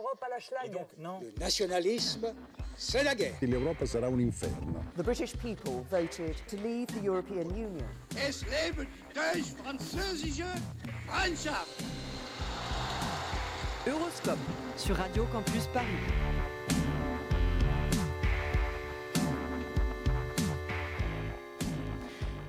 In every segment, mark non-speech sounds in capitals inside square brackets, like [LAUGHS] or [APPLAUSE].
L'Europe à la schlag. non. Le nationalisme, c'est la guerre. L'Europa sarà un inferno. The British people voted to leave the European Union. Es lebe deutsch-französische Freundschaft! Euroscope sur Radio Campus Paris.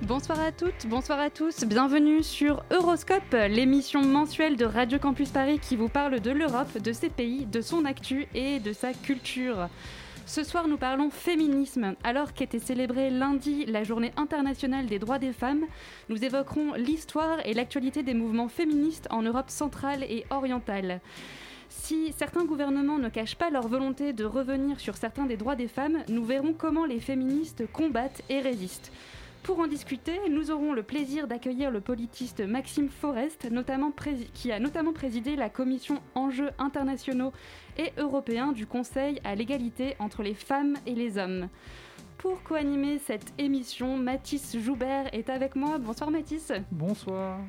Bonsoir à toutes, bonsoir à tous, bienvenue sur Euroscope, l'émission mensuelle de Radio Campus Paris qui vous parle de l'Europe, de ses pays, de son actu et de sa culture. Ce soir, nous parlons féminisme. Alors qu'était célébrée lundi la journée internationale des droits des femmes, nous évoquerons l'histoire et l'actualité des mouvements féministes en Europe centrale et orientale. Si certains gouvernements ne cachent pas leur volonté de revenir sur certains des droits des femmes, nous verrons comment les féministes combattent et résistent. Pour en discuter, nous aurons le plaisir d'accueillir le politiste Maxime Forest, notamment qui a notamment présidé la commission Enjeux internationaux et européens du Conseil à l'égalité entre les femmes et les hommes. Pour co-animer cette émission, Mathis Joubert est avec moi. Bonsoir Mathis. Bonsoir.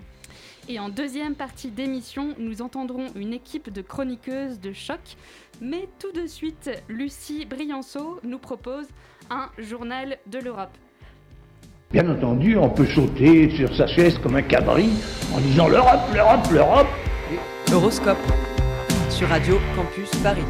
Et en deuxième partie d'émission, nous entendrons une équipe de chroniqueuses de choc. Mais tout de suite, Lucie Brianceau nous propose un journal de l'Europe. Bien entendu, on peut sauter sur sa chaise comme un cabri en disant l'Europe, l'Europe, l'Europe. Horoscope sur Radio Campus Paris.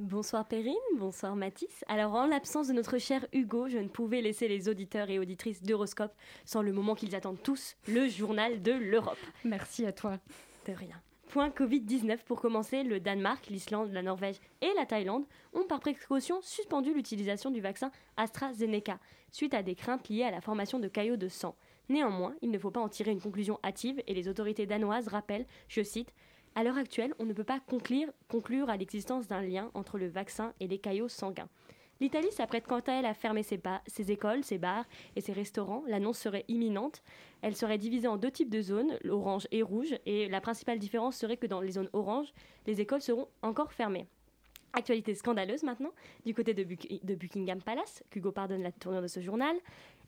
Bonsoir Perrine, bonsoir Mathis. Alors en l'absence de notre cher Hugo, je ne pouvais laisser les auditeurs et auditrices d'Horoscope sans le moment qu'ils attendent tous, le journal de l'Europe. Merci à toi. De rien. Point Covid-19 pour commencer, le Danemark, l'Islande, la Norvège et la Thaïlande ont par précaution suspendu l'utilisation du vaccin AstraZeneca suite à des craintes liées à la formation de caillots de sang. Néanmoins, il ne faut pas en tirer une conclusion hâtive et les autorités danoises rappellent, je cite, à l'heure actuelle, on ne peut pas conclure, conclure à l'existence d'un lien entre le vaccin et les caillots sanguins. L'Italie s'apprête quant à elle à fermer ses, écoles, ses bars et ses restaurants. L'annonce serait imminente. Elle serait divisée en deux types de zones, l'orange et rouge, et la principale différence serait que dans les zones orange, les écoles seront encore fermées. Actualité scandaleuse maintenant, du côté de, de Buckingham Palace, qu'Hugo pardonne la tournure de ce journal,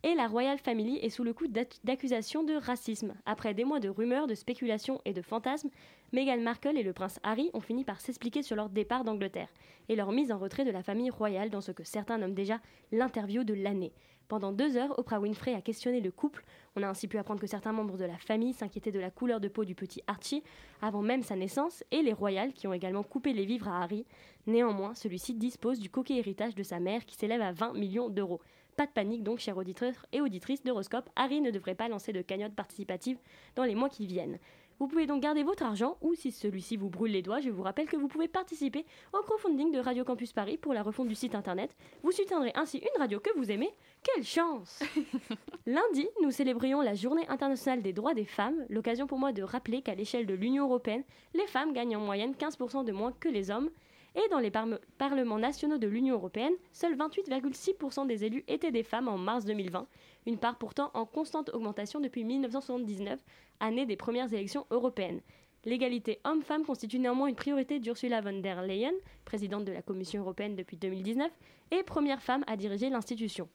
et la Royal Family est sous le coup d'accusations de racisme. Après des mois de rumeurs, de spéculations et de fantasmes, Meghan Markle et le prince Harry ont fini par s'expliquer sur leur départ d'Angleterre et leur mise en retrait de la famille royale dans ce que certains nomment déjà l'interview de l'année. Pendant deux heures, Oprah Winfrey a questionné le couple. On a ainsi pu apprendre que certains membres de la famille s'inquiétaient de la couleur de peau du petit Archie avant même sa naissance et les royales qui ont également coupé les vivres à Harry. Néanmoins, celui-ci dispose du coquet héritage de sa mère qui s'élève à 20 millions d'euros. Pas de panique donc, chers auditeurs et auditrices d'Horoscope, Harry ne devrait pas lancer de cagnotte participative dans les mois qui viennent. Vous pouvez donc garder votre argent ou si celui-ci vous brûle les doigts, je vous rappelle que vous pouvez participer au crowdfunding de Radio Campus Paris pour la refonte du site internet. Vous soutiendrez ainsi une radio que vous aimez. Quelle chance [LAUGHS] Lundi, nous célébrions la Journée internationale des droits des femmes, l'occasion pour moi de rappeler qu'à l'échelle de l'Union européenne, les femmes gagnent en moyenne 15% de moins que les hommes. Et dans les parlements nationaux de l'Union européenne, seuls 28,6% des élus étaient des femmes en mars 2020, une part pourtant en constante augmentation depuis 1979, année des premières élections européennes. L'égalité homme-femme constitue néanmoins une priorité d'Ursula von der Leyen, présidente de la Commission européenne depuis 2019, et première femme à diriger l'institution.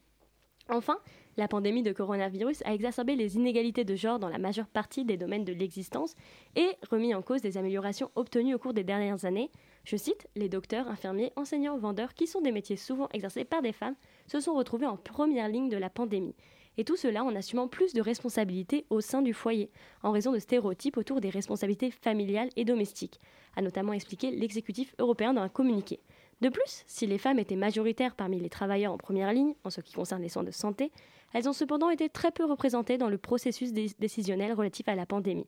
Enfin, la pandémie de coronavirus a exacerbé les inégalités de genre dans la majeure partie des domaines de l'existence et remis en cause des améliorations obtenues au cours des dernières années. Je cite, les docteurs, infirmiers, enseignants, vendeurs, qui sont des métiers souvent exercés par des femmes, se sont retrouvés en première ligne de la pandémie. Et tout cela en assumant plus de responsabilités au sein du foyer, en raison de stéréotypes autour des responsabilités familiales et domestiques, a notamment expliqué l'exécutif européen dans un communiqué. De plus, si les femmes étaient majoritaires parmi les travailleurs en première ligne en ce qui concerne les soins de santé, elles ont cependant été très peu représentées dans le processus décisionnel relatif à la pandémie.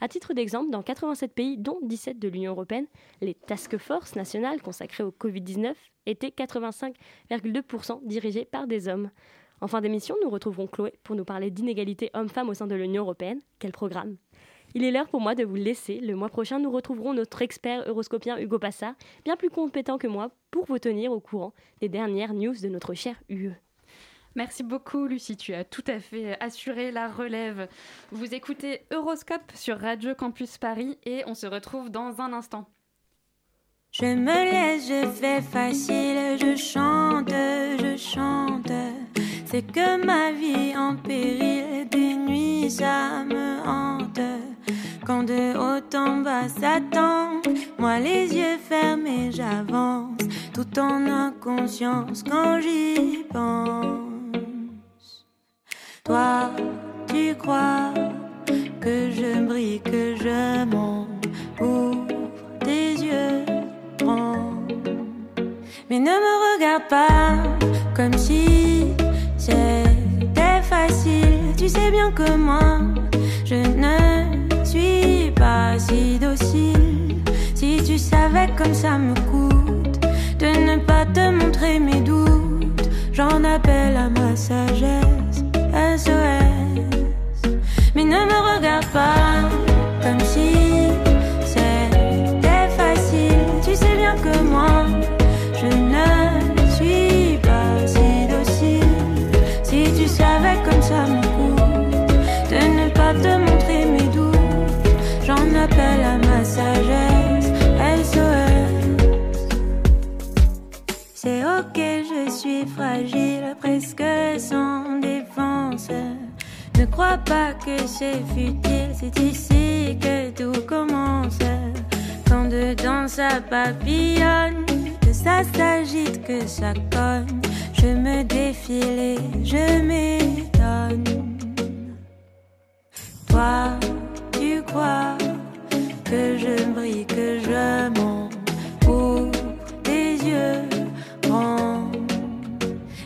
À titre d'exemple, dans 87 pays, dont 17 de l'Union européenne, les task forces nationales consacrées au Covid-19 étaient 85,2% dirigées par des hommes. En fin d'émission, nous retrouverons Chloé pour nous parler d'inégalité hommes-femmes au sein de l'Union européenne. Quel programme il est l'heure pour moi de vous laisser. Le mois prochain, nous retrouverons notre expert euroscopien Hugo Passard, bien plus compétent que moi, pour vous tenir au courant des dernières news de notre cher UE. Merci beaucoup, Lucie. Tu as tout à fait assuré la relève. Vous écoutez Euroscope sur Radio Campus Paris et on se retrouve dans un instant. Je me laisse, je fais facile, je chante, je chante. C'est que ma vie en péril, des nuits ça me hante. Quand de haut en bas s'attend, moi les yeux fermés j'avance, tout en inconscience quand j'y pense. Toi, tu crois que je brille, que je monte, ouvre tes yeux, prends. Mais ne me regarde pas comme si c'était facile. Tu sais bien que moi, je ne suis pas si docile. Si tu savais comme ça me coûte presque sans défense. Ne crois pas que c'est futile, c'est ici que tout commence. Quand dedans ça papillonne, que ça s'agite, que ça cogne, je me défile et je m'étonne. Toi, tu crois que je brille, que je monte,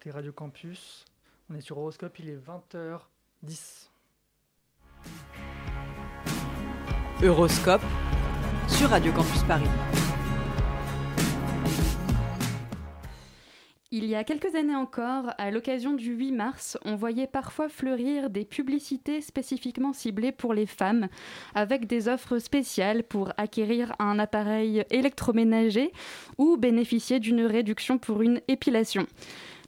écoutez Radio Campus. On est sur Horoscope, il est 20h10. Euroscope sur Radio Campus Paris. Il y a quelques années encore, à l'occasion du 8 mars, on voyait parfois fleurir des publicités spécifiquement ciblées pour les femmes, avec des offres spéciales pour acquérir un appareil électroménager ou bénéficier d'une réduction pour une épilation.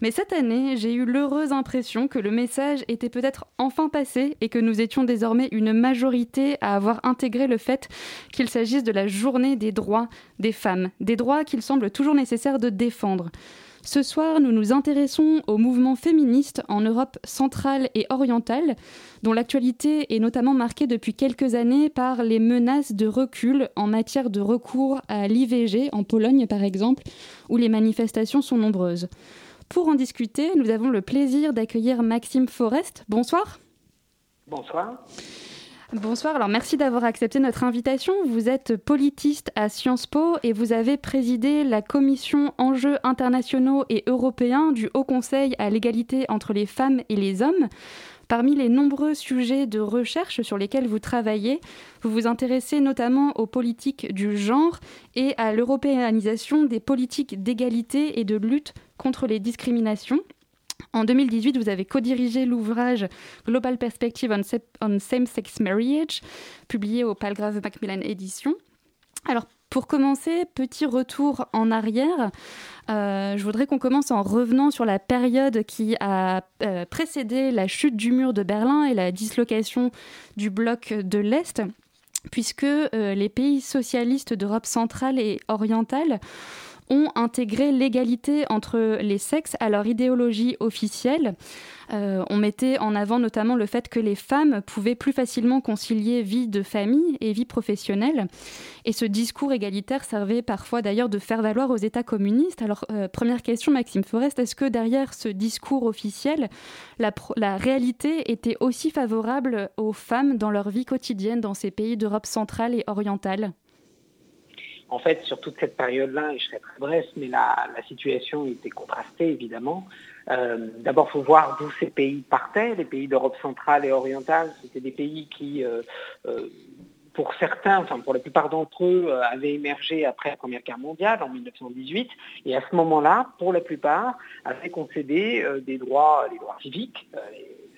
Mais cette année, j'ai eu l'heureuse impression que le message était peut-être enfin passé et que nous étions désormais une majorité à avoir intégré le fait qu'il s'agisse de la journée des droits des femmes, des droits qu'il semble toujours nécessaire de défendre. Ce soir, nous nous intéressons au mouvement féministe en Europe centrale et orientale, dont l'actualité est notamment marquée depuis quelques années par les menaces de recul en matière de recours à l'IVG, en Pologne par exemple, où les manifestations sont nombreuses. Pour en discuter, nous avons le plaisir d'accueillir Maxime Forest. Bonsoir. Bonsoir. Bonsoir, alors merci d'avoir accepté notre invitation. Vous êtes politiste à Sciences Po et vous avez présidé la commission enjeux internationaux et européens du Haut Conseil à l'égalité entre les femmes et les hommes. Parmi les nombreux sujets de recherche sur lesquels vous travaillez, vous vous intéressez notamment aux politiques du genre et à l'européanisation des politiques d'égalité et de lutte contre les discriminations. En 2018, vous avez co-dirigé l'ouvrage Global Perspective on, Same-Sex Marriage, publié au Palgrave Macmillan Édition. Alors, pour commencer, petit retour en arrière. Euh, je voudrais qu'on commence en revenant sur la période qui a euh, précédé la chute du mur de Berlin et la dislocation du bloc de l'Est, puisque euh, les pays socialistes d'Europe centrale et orientale ont intégré l'égalité entre les sexes à leur idéologie officielle. Euh, on mettait en avant notamment le fait que les femmes pouvaient plus facilement concilier vie de famille et vie professionnelle. Et ce discours égalitaire servait parfois d'ailleurs de faire valoir aux États communistes. Alors, euh, première question, Maxime Forest, est-ce que derrière ce discours officiel, la, la réalité était aussi favorable aux femmes dans leur vie quotidienne dans ces pays d'Europe centrale et orientale? En fait, sur toute cette période-là, et je serai très bref, mais la, situation était contrastée, évidemment. Euh, d'abord, il faut voir d'où ces pays partaient. Les pays d'Europe centrale et orientale, c'était des pays qui, euh, euh, pour certains, enfin pour la plupart d'entre eux, avaient émergé après la Première Guerre mondiale en 1918, et à ce moment-là, pour la plupart, avaient concédé des droits, des droits civiques,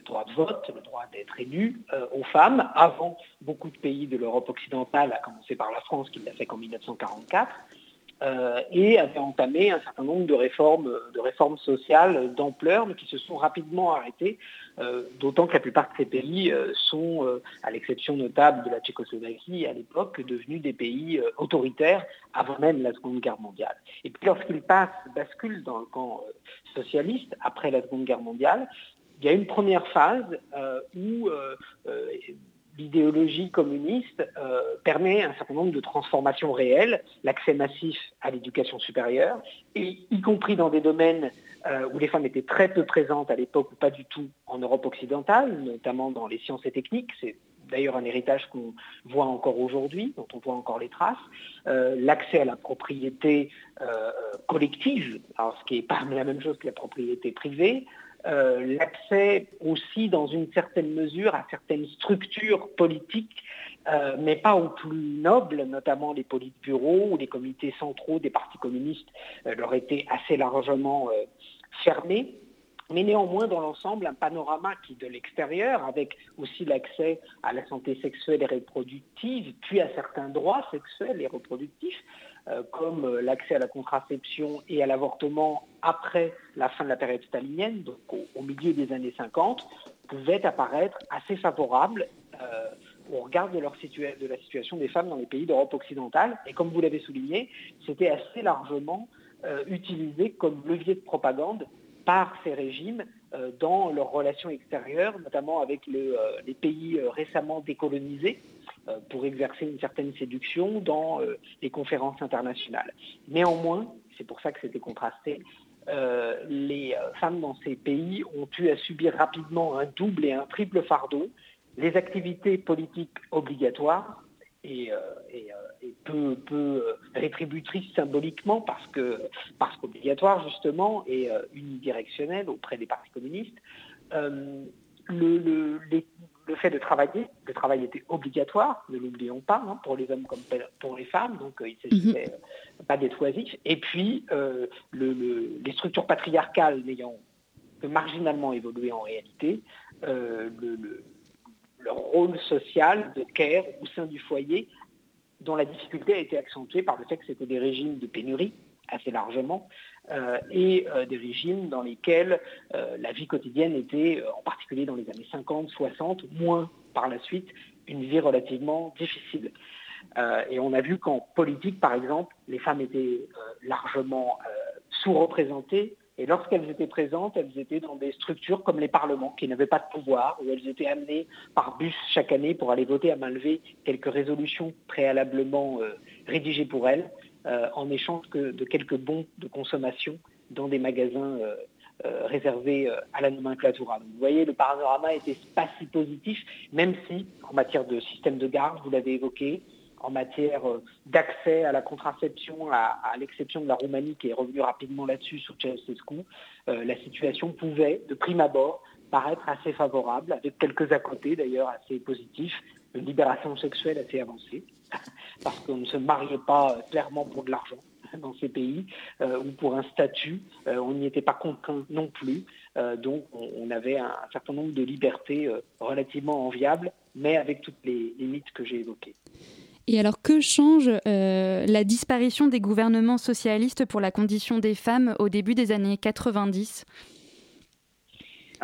droit de vote, le droit d'être élu euh, aux femmes, avant beaucoup de pays de l'Europe occidentale, à commencer par la France qui l'a fait qu'en 1944, euh, et avait entamé un certain nombre de réformes, de réformes sociales d'ampleur, mais qui se sont rapidement arrêtées, euh, d'autant que la plupart de ces pays sont, à l'exception notable de la Tchécoslovaquie à l'époque, devenus des pays autoritaires avant même la Seconde Guerre mondiale. Et puis lorsqu'ils passent, basculent dans le camp socialiste après la Seconde Guerre mondiale, il y a une première phase euh, où euh, euh, l'idéologie communiste permet un certain nombre de transformations réelles, l'accès massif à l'éducation supérieure, et y compris dans des domaines où les femmes étaient très peu présentes à l'époque ou pas du tout en Europe occidentale, notamment dans les sciences et techniques. C'est d'ailleurs un héritage qu'on voit encore aujourd'hui, dont on voit encore les traces. l'accès à la propriété collective, alors ce qui n'est pas la même chose que la propriété privée, euh, l'accès aussi dans une certaine mesure à certaines structures politiques, euh, mais pas aux plus nobles, notamment les politbureaux ou les comités centraux des partis communistes euh, leur étaient assez largement fermés mais néanmoins dans l'ensemble un panorama qui de l'extérieur, avec aussi l'accès à la santé sexuelle et reproductive, puis à certains droits sexuels et reproductifs, euh, comme euh, l'accès à la contraception et à l'avortement après la fin de la période stalinienne, donc au, milieu des années 50, pouvaient apparaître assez favorables euh, au regard de, la situation des femmes dans les pays d'Europe occidentale. Et comme vous l'avez souligné, c'était assez largement utilisé comme levier de propagande par ces régimes dans leurs relations extérieures, notamment avec les pays récemment décolonisés, euh, pour exercer une certaine séduction dans euh, les conférences internationales. Néanmoins, c'est pour ça que c'était contrasté, euh, les femmes dans ces pays ont eu à subir rapidement un double et un triple fardeau, les activités politiques obligatoires et, peu, rétributrices symboliquement parce que parce qu'obligatoires justement et unidirectionnelles auprès des partis communistes. le, les, le fait de travailler, le travail était obligatoire, ne l'oublions pas, hein, pour les hommes comme pour les femmes, donc euh, il ne s'agissait mhm. euh, pas d'être oisif. Et puis, euh, les structures patriarcales n'ayant que marginalement évolué en réalité, le, leur rôle social de care au sein du foyer, dont la difficulté a été accentuée par le fait que c'était des régimes de pénurie, assez largement, euh, et euh, des régimes dans lesquels euh, la vie quotidienne était, en particulier dans les années 50, 60, moins par la suite, une vie relativement difficile. et on a vu qu'en politique, par exemple, les femmes étaient largement sous-représentées et lorsqu'elles étaient présentes, elles étaient dans des structures comme les parlements, qui n'avaient pas de pouvoir, où elles étaient amenées par bus chaque année pour aller voter à main levée quelques résolutions préalablement rédigées pour elles. Euh, en échange de quelques bons de consommation dans des magasins euh, réservés à la nomenclatura. Vous voyez, le panorama était pas si positif, même si, en matière de système de garde, vous l'avez évoqué, en matière d'accès à la contraception, à, l'exception de la Roumanie qui est revenue rapidement là-dessus sous Ceausescu, la situation pouvait, de prime abord, paraître assez favorable, avec quelques à côté d'ailleurs assez positifs, une libération sexuelle assez avancée, [LAUGHS] parce qu'on ne se mariait pas clairement pour de l'argent [LAUGHS] dans ces pays, euh, ou pour un statut, euh, on n'y était pas contraint non plus, euh, donc on, avait un, certain nombre de libertés relativement enviables, mais avec toutes les limites que j'ai évoquées. Et alors, que change la disparition des gouvernements socialistes pour la condition des femmes au début des années 90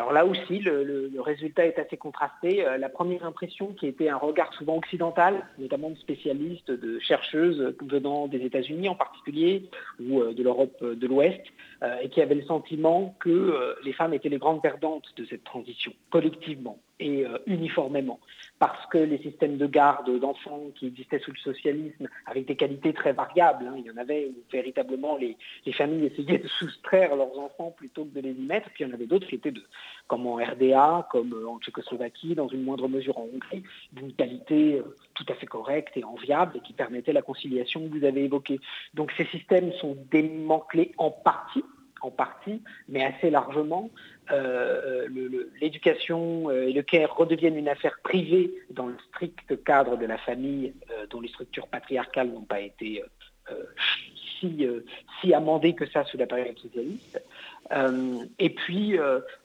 alors là aussi, le, résultat est assez contrasté. Euh, la première impression, qui était un regard souvent occidental, notamment de spécialistes, de chercheuses venant des États-Unis en particulier, ou euh, de l'Europe de l'Ouest, euh, et qui avait le sentiment que les femmes étaient les grandes perdantes de cette transition, collectivement et uniformément parce que les systèmes de garde d'enfants qui existaient sous le socialisme avec des qualités très variables, hein. il y en avait où véritablement les, familles essayaient de soustraire leurs enfants plutôt que de les y mettre, puis il y en avait d'autres qui étaient de, comme en RDA, comme en Tchécoslovaquie, dans une moindre mesure en Hongrie, d'une qualité euh, tout à fait correcte et enviable et qui permettait la conciliation que vous avez évoquée. Donc ces systèmes sont démantelés en partie en partie, mais assez largement, euh, l'éducation euh, et le care redeviennent une affaire privée dans le strict cadre de la famille, euh, dont les structures patriarcales n'ont pas été si, amendées que ça sous la période socialiste. et puis,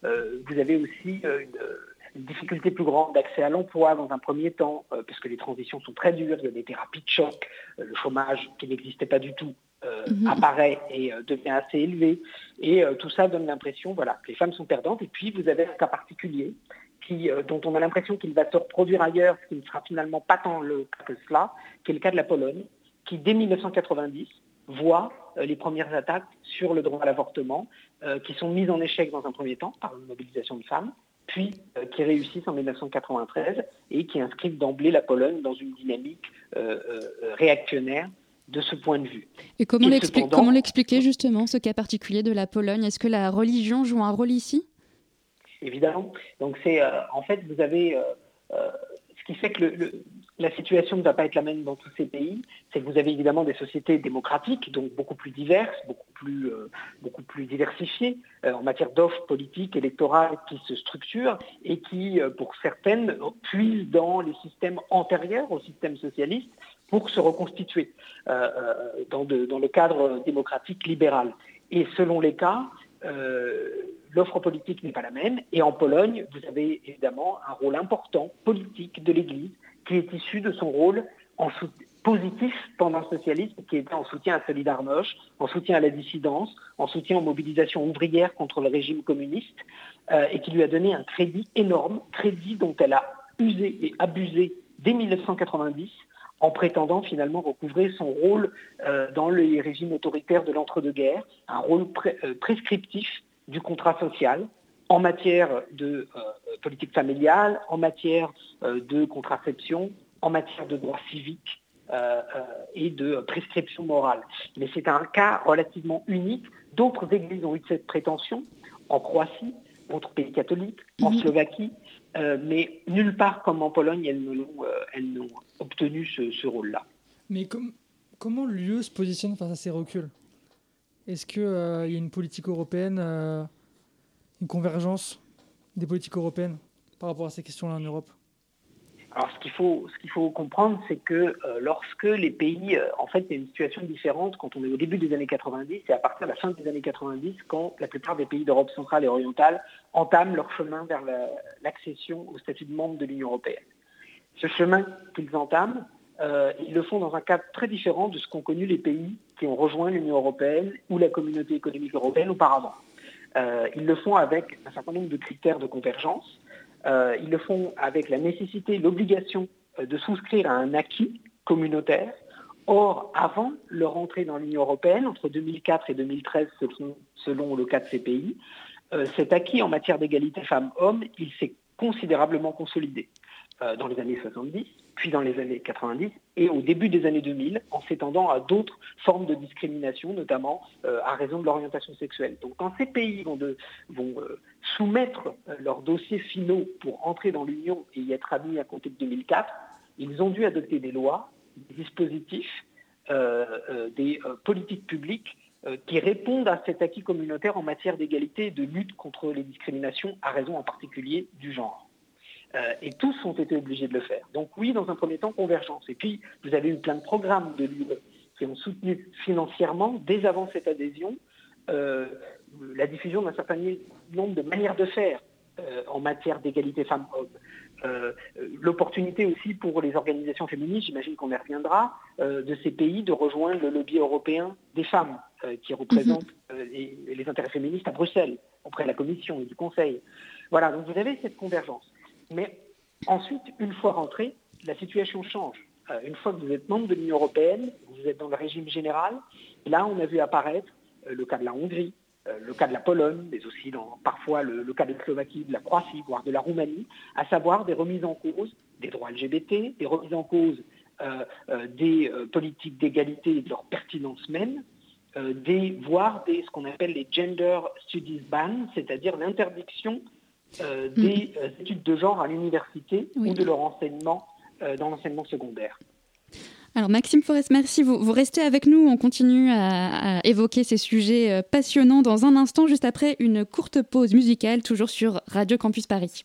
vous avez aussi une difficulté plus grande d'accès à l'emploi dans un premier temps, parce que les transitions sont très dures, il y a des thérapies de choc, le chômage qui n'existait pas du tout euh, mhm. apparaît et euh, devient assez élevé. Et euh, tout ça donne l'impression voilà, que les femmes sont perdantes. Et puis, vous avez un cas particulier qui, dont on a l'impression qu'il va se reproduire ailleurs, ce qui ne sera finalement pas tant le cas que cela, qui est le cas de la Pologne, qui, dès 1990, voit les premières attaques sur le droit à l'avortement, qui sont mises en échec dans un premier temps par une mobilisation de femmes, puis qui réussissent en 1993 et qui inscrivent d'emblée la Pologne dans une dynamique réactionnaire de ce point de vue. Et comment l'expliquer justement, ce cas particulier de la Pologne? Est-ce que la religion joue un rôle ici? Évidemment. Donc c'est, euh, en fait, vous avez, euh, euh, ce qui fait que la situation ne va pas être la même dans tous ces pays, c'est que vous avez évidemment des sociétés démocratiques, donc beaucoup plus diverses, beaucoup plus, beaucoup plus diversifiées en matière d'offres politiques, électorales qui se structurent et qui, pour certaines, puisent dans les systèmes antérieurs au système socialiste pour se reconstituer euh, euh, dans, le cadre démocratique libéral. Et selon les cas, euh, l'offre politique n'est pas la même. Et en Pologne, vous avez évidemment un rôle important politique de l'Église qui est issu de son rôle en positif pendant le socialisme, qui était en soutien à Solidarność, en soutien à la dissidence, en soutien aux mobilisations ouvrières contre le régime communiste, et qui lui a donné un crédit énorme, crédit dont elle a usé et abusé dès 1990 en prétendant finalement recouvrer son rôle euh, dans les régimes autoritaires de l'entre-deux-guerres, un rôle euh, prescriptif du contrat social en matière de euh, politique familiale, en matière de contraception, en matière de droits civiques et de prescription morale. Mais c'est un cas relativement unique. D'autres églises ont eu cette prétention en Croatie, autres pays catholiques, en mhm. Slovaquie, euh, mais nulle part comme en Pologne, elles n'ont euh, obtenu ce, rôle-là. Mais comment l'UE se positionne face à ces reculs? Est-ce qu'il euh, y a une politique européenne, une convergence des politiques européennes par rapport à ces questions-là en Europe? Alors, ce qu'il faut, comprendre, c'est que euh, lorsque les pays, euh, en fait, il y a une situation différente quand on est au début des années 90 et à partir de la fin des années 90, quand la plupart des pays d'Europe centrale et orientale entament leur chemin vers l'accession au statut de membre de l'Union européenne. Ce chemin qu'ils entament, euh, ils le font dans un cadre très différent de ce qu'ont connu les pays qui ont rejoint l'Union européenne ou la communauté économique européenne auparavant. ils le font avec un certain nombre de critères de convergence euh, ils le font avec la nécessité, l'obligation euh, de souscrire à un acquis communautaire. Or, avant leur entrée dans l'Union européenne, entre 2004 et 2013, selon, le cas de ces pays, euh, cet acquis en matière d'égalité femmes-hommes, il s'est considérablement consolidé. Dans les années 70, puis dans les années 90 et au début des années 2000 en s'étendant à d'autres formes de discrimination, notamment à raison de l'orientation sexuelle. Donc quand ces pays vont, vont soumettre leurs dossiers finaux pour entrer dans l'Union et y être admis à compter de 2004, ils ont dû adopter des lois, des dispositifs, des politiques publiques qui répondent à cet acquis communautaire en matière d'égalité et de lutte contre les discriminations, à raison en particulier du genre. Euh, et tous ont été obligés de le faire. Donc oui, dans un premier temps, convergence. Et puis, vous avez eu plein de programmes de l'UE qui ont soutenu financièrement, dès avant cette adhésion, euh, la diffusion d'un certain nombre de manières de faire euh, en matière d'égalité femmes-hommes. L'opportunité aussi pour les organisations féministes, j'imagine qu'on y reviendra, de ces pays de rejoindre le lobby européen des femmes qui représente mhm. les, les, intérêts féministes à Bruxelles, auprès de la Commission et du Conseil. Voilà, donc vous avez cette convergence. Mais ensuite, une fois rentré, la situation change. Euh, une fois que vous êtes membre de l'Union européenne, vous êtes dans le régime général. Là, on a vu apparaître euh, le cas de la Hongrie, euh, le cas de la Pologne, mais aussi parfois le, cas de la Slovaquie, de la Croatie, voire de la Roumanie, à savoir des remises en cause des droits LGBT, des remises en cause des politiques d'égalité et de leur pertinence même, des, voire des, ce qu'on appelle les gender studies ban, c'est-à-dire l'interdiction euh, des mm. euh, études de genre à l'université ou de leur enseignement euh, dans l'enseignement secondaire. Alors Maxime Forest, merci. Vous, vous, restez avec nous. On continue à, à, évoquer ces sujets passionnants dans un instant, juste après une courte pause musicale, toujours sur Radio Campus Paris.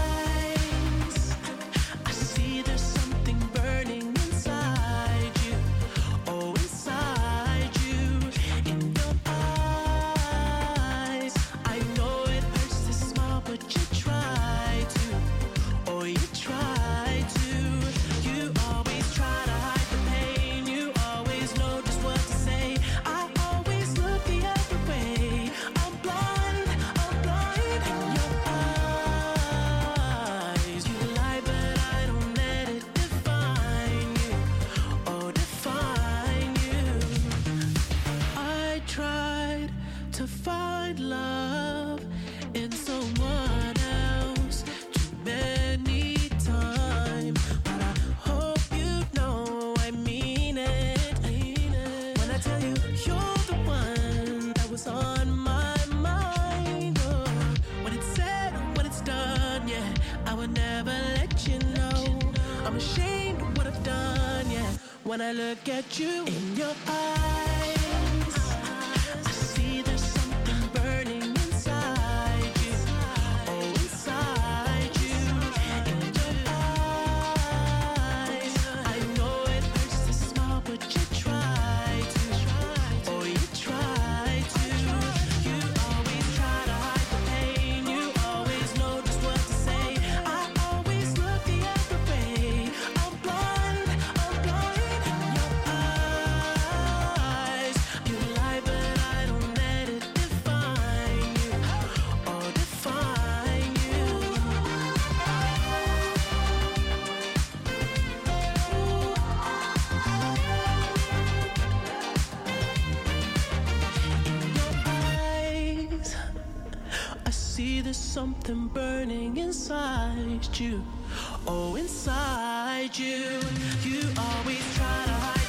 There's something burning inside you. Oh, inside you. You always try to hide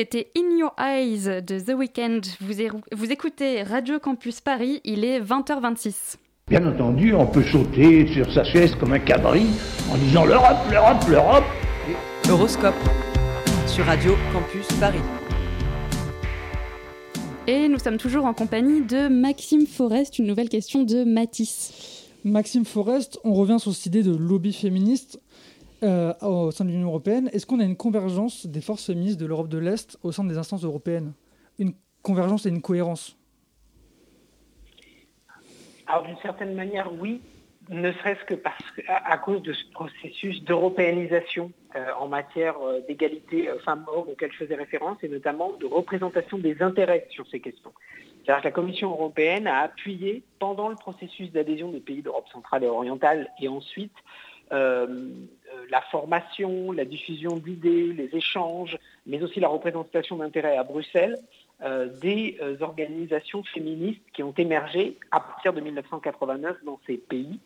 C'était In Your Eyes de The Weeknd. Vous, vous écoutez Radio Campus Paris, il est 20h26. Bien entendu, on peut sauter sur sa chaise comme un cabri en disant l'Europe, l'Europe, l'Europe. Euroscope sur Radio Campus Paris. Et nous sommes toujours en compagnie de Maxime Forest, une nouvelle question de Matisse. Maxime Forest, on revient sur cette idée de lobby féministe euh, au sein de l'Union européenne. Est-ce qu'on a une convergence des forces féministes de l'Europe de l'Est au sein des instances européennes? Une convergence et une cohérence? Alors d'une certaine manière, oui, ne serait-ce que parce à, cause de ce processus d'européanisation euh, en matière euh, d'égalité femmes-hommes auquel je faisais référence, et notamment de représentation des intérêts sur ces questions. C'est-à-dire que la Commission européenne a appuyé pendant le processus d'adhésion des pays d'Europe centrale et orientale et ensuite la formation, la diffusion d'idées, les échanges, mais aussi la représentation d'intérêts à Bruxelles euh, des euh, organisations féministes qui ont émergé à partir de 1989 dans ces pays.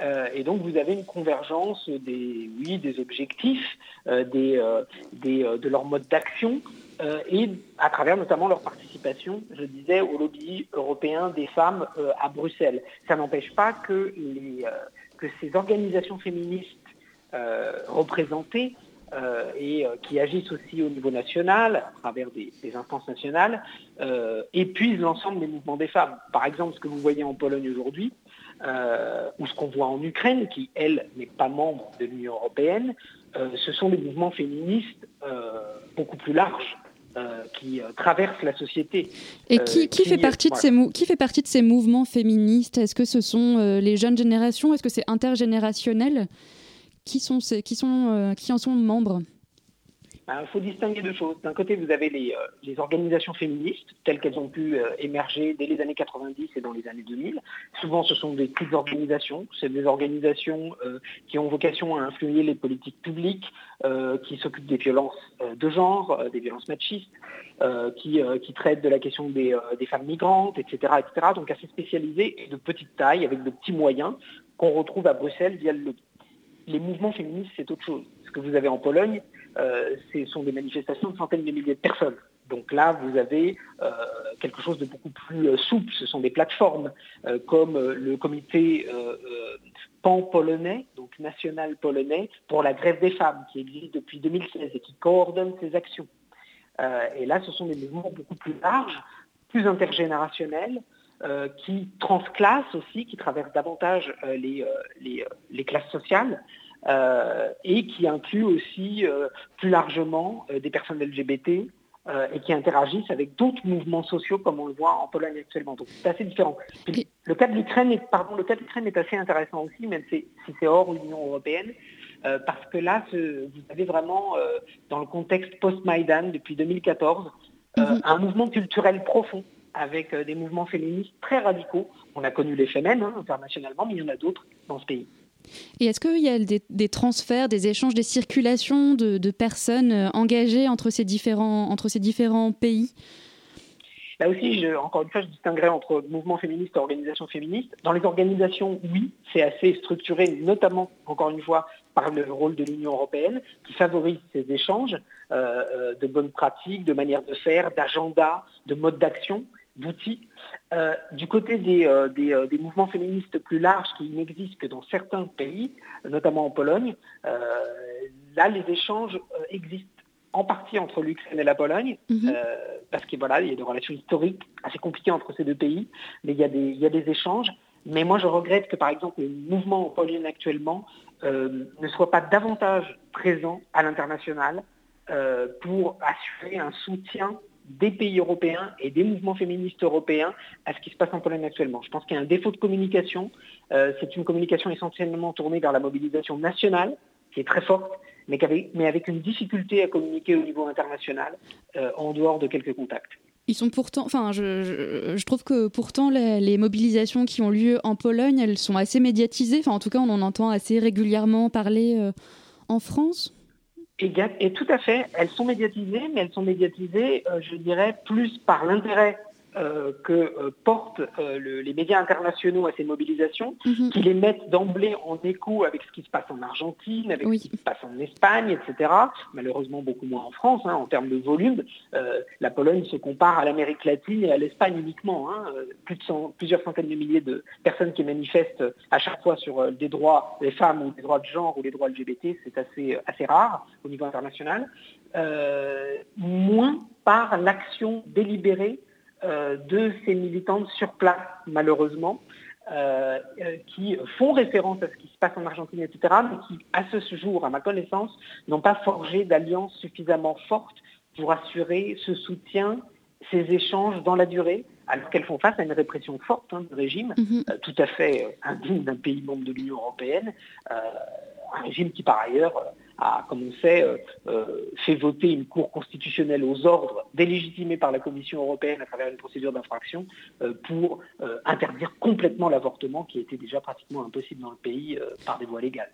Euh, et donc vous avez une convergence des, oui, des objectifs, euh, des, euh, des, euh, de leur mode d'action euh, et à travers notamment leur participation, je disais, au lobby européen des femmes euh, à Bruxelles. Ça n'empêche pas que, les, euh, que ces organisations féministes euh, représentées euh, et euh, qui agissent aussi au niveau national, à travers des, des instances nationales, épuisent l'ensemble des mouvements des femmes. Par exemple, ce que vous voyez en Pologne aujourd'hui, euh, ou ce qu'on voit en Ukraine, qui, elle, n'est pas membre de l'Union européenne, euh, ce sont des mouvements féministes euh, beaucoup plus larges. qui traversent la société. Et qui, qui fait partie de voilà. ces qui fait partie de ces mouvements féministes? Est-ce que ce sont les jeunes générations? Est-ce que c'est intergénérationnel? Qui, sont qui, sont, euh, qui en sont membres? Il Ben, faut distinguer deux choses. D'un côté, vous avez les, euh, organisations féministes, telles qu'elles ont pu euh, émerger dès les années 90 et dans les années 2000. Souvent, ce sont des petites organisations. C'est des organisations qui ont vocation à influer les politiques publiques, qui s'occupent des violences de genre, des violences machistes, qui, traitent de la question des, des femmes migrantes, etc., etc. Donc assez spécialisées et de petite taille, avec de petits moyens, qu'on retrouve à Bruxelles via le. Les mouvements féministes, c'est autre chose. Ce que vous avez en Pologne, euh, ce sont des manifestations de centaines de milliers de personnes. Donc là, vous avez euh, quelque chose de beaucoup plus euh, souple. Ce sont des plateformes comme le comité pan-polonais, donc national polonais, pour la grève des femmes, qui existe depuis 2016 et qui coordonne ces actions. Et là, ce sont des mouvements beaucoup plus larges, plus intergénérationnels, euh, qui transclassent aussi, qui traversent davantage euh, les, euh, les, les classes sociales et qui incluent aussi plus largement des personnes LGBT euh, et qui interagissent avec d'autres mouvements sociaux comme on le voit en Pologne actuellement. Donc c'est assez différent. Puis, le cas de l'Ukraine est, pardon, le cas de l'Ukraine est assez intéressant aussi, même si, si c'est hors Union européenne. euh, parce que là, ce- vous avez vraiment, euh, dans le contexte post-Maïdan, depuis 2014, euh, un mouvement culturel profond avec euh, des mouvements féministes très radicaux. On a connu les FMN hein, internationalement, mais il y en a d'autres dans ce pays. Et est-ce qu'il y a des, des transferts, des échanges, des circulations de, de personnes euh, engagées entre ces différents, entre ces différents pays? Là aussi, je- encore une fois, je distinguerai entre mouvement féministe et organisation féministe. Dans les organisations, oui, c'est assez structuré, notamment, encore une fois, par le rôle de l'Union européenne, qui favorise ces échanges euh, de bonnes pratiques, de manières de faire, d'agenda, de modes d'action, d'outils. Euh, du côté des, euh, des, euh, des mouvements féministes plus larges qui n'existent que dans certains pays, notamment en Pologne, là, les échanges existent en partie entre l'Ukraine et la Pologne, euh, parce qu'il voilà, il y a des relations historiques assez compliquées entre ces deux pays, mais il y a des, il y a des échanges. Mais moi, je regrette que, par exemple, le mouvement en Pologne actuellement ne soit pas davantage présent à l'international pour assurer un soutien des pays européens et des mouvements féministes européens à ce qui se passe en Pologne actuellement. Je pense qu'il y a un défaut de communication. Euh, c'est une communication essentiellement tournée vers la mobilisation nationale, qui est très forte, mais, avec une difficulté à communiquer au niveau international euh, en dehors de quelques contacts. Ils sont pourtant, enfin, je, trouve que pourtant les, les mobilisations qui ont lieu en Pologne, elles sont assez médiatisées. Enfin, en tout cas, on en entend assez régulièrement parler euh, en France. Et, tout à fait, elles sont médiatisées, mais elles sont médiatisées, euh, je dirais, plus par l'intérêt euh, que euh, portent euh, le- les médias internationaux à ces mobilisations, qui les mettent d'emblée en écho avec ce qui se passe en Argentine, avec ce qui se passe en Espagne, etc. Malheureusement beaucoup moins en France, hein, en termes de volume. La Pologne se compare à l'Amérique latine et à l'Espagne uniquement. hein. Plus de cent- plusieurs centaines de milliers de personnes qui manifestent à chaque fois sur des droits des femmes ou des droits de genre ou les droits LGBT, c'est assez, assez rare au niveau international. Moins par l'action délibérée de ces militantes sur place, malheureusement, euh, euh, qui font référence à ce qui se passe en Argentine, etc., mais qui, à ce jour, à ma connaissance, n'ont pas forgé d'alliance suffisamment forte pour assurer ce soutien, ces échanges dans la durée, alors qu'elles font face à une répression forte hein, du régime, euh, tout à fait euh, indigne d'un pays membre de l'Union européenne, euh, un régime qui par ailleurs euh, a, comme on sait, fait voter une cour constitutionnelle aux ordres délégitimée par la Commission européenne à travers une procédure d'infraction euh, pour euh, interdire complètement l'avortement qui était déjà pratiquement impossible dans le pays euh, par des voies légales.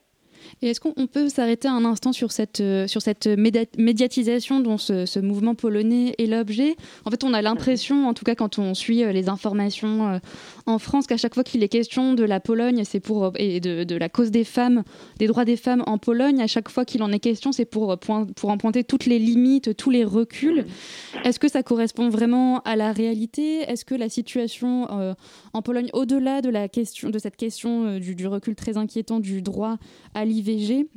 Est-ce qu'on on peut s'arrêter un instant sur cette, euh, sur cette médiatisation dont ce, mouvement polonais est l'objet? En fait, on a l'impression, en tout cas quand on suit euh, les informations euh, en France, qu'à chaque fois qu'il est question de la Pologne, c'est pour et de, la cause des femmes, des droits des femmes en Pologne, à chaque fois qu'il en est question, c'est pour, pour en toutes les limites, tous les reculs. Est-ce que ça correspond vraiment à la réalité? Est-ce que la situation en Pologne, au-delà de la question, de cette question du, du recul très inquiétant du droit à l'IVG,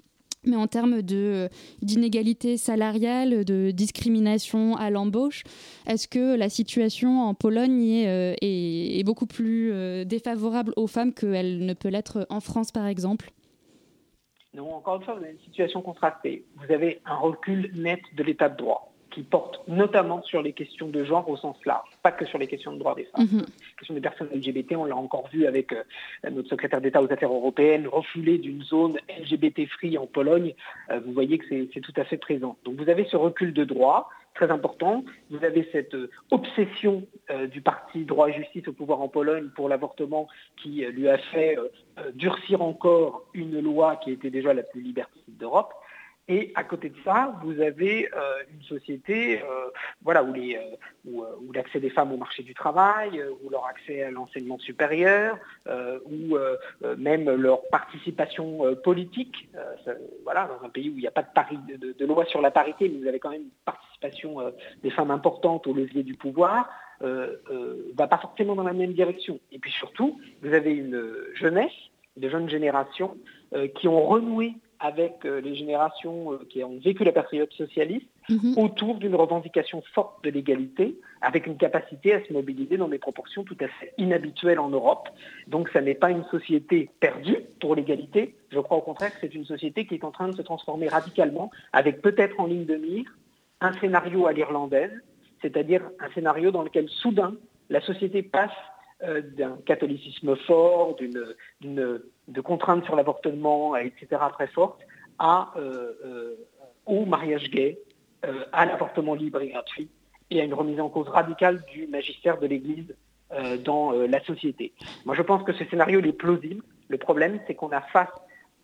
mais en termes de, d'inégalité salariale, de discrimination à l'embauche, est-ce que la situation en Pologne est, euh, est beaucoup plus euh, défavorable aux femmes qu'elle ne peut l'être en France, par exemple? Non, encore une fois, vous avez une situation contrastée. Vous avez un recul net de l'état de droit qui porte notamment sur les questions de genre au sens large, pas que sur les questions de droits des femmes. Mhm. La question des personnes LGBT, on l'a encore vu avec euh, notre secrétaire d'État aux affaires européennes, refoulé d'une zone LGBT-free en Pologne. Euh, vous voyez que c'est tout à fait présent. Donc vous avez ce recul de droit très important. Vous avez cette euh, obsession euh, du parti droit et justice au pouvoir en Pologne pour l'avortement qui euh, lui a fait euh, durcir encore une loi qui était déjà la plus liberticide d'Europe. Et à côté de ça, vous avez euh, une société euh, voilà, euh, où, l'accès des femmes au marché du travail, où leur accès à l'enseignement supérieur, euh, même leur participation politique, voilà, dans un pays où il n'y a pas de, loi sur la parité, mais vous avez quand même une participation des femmes importante au levier du pouvoir, euh, va pas forcément dans la même direction. Et puis surtout, vous avez une jeunesse, de jeunes générations, qui ont renoué avec euh, les générations euh, qui ont vécu la période socialiste autour d'une revendication forte de l'égalité, avec une capacité à se mobiliser dans des proportions tout à fait inhabituelles en Europe. Donc ça n'est pas une société perdue pour l'égalité, je crois au contraire que c'est une société qui est en train de se transformer radicalement, avec peut-être en ligne de mire un scénario à l'irlandaise, c'est-à-dire un scénario dans lequel soudain la société passe euh, d'un catholicisme fort, d'une- de contraintes sur l'avortement, etc. très fortes, à, euh, euh, au mariage gay, euh, à l'avortement libre et gratuit, et à une remise en cause radicale du magistère de l'Église dans la société. Moi, je pense que ce scénario il est plausible. Le problème, c'est qu'on a face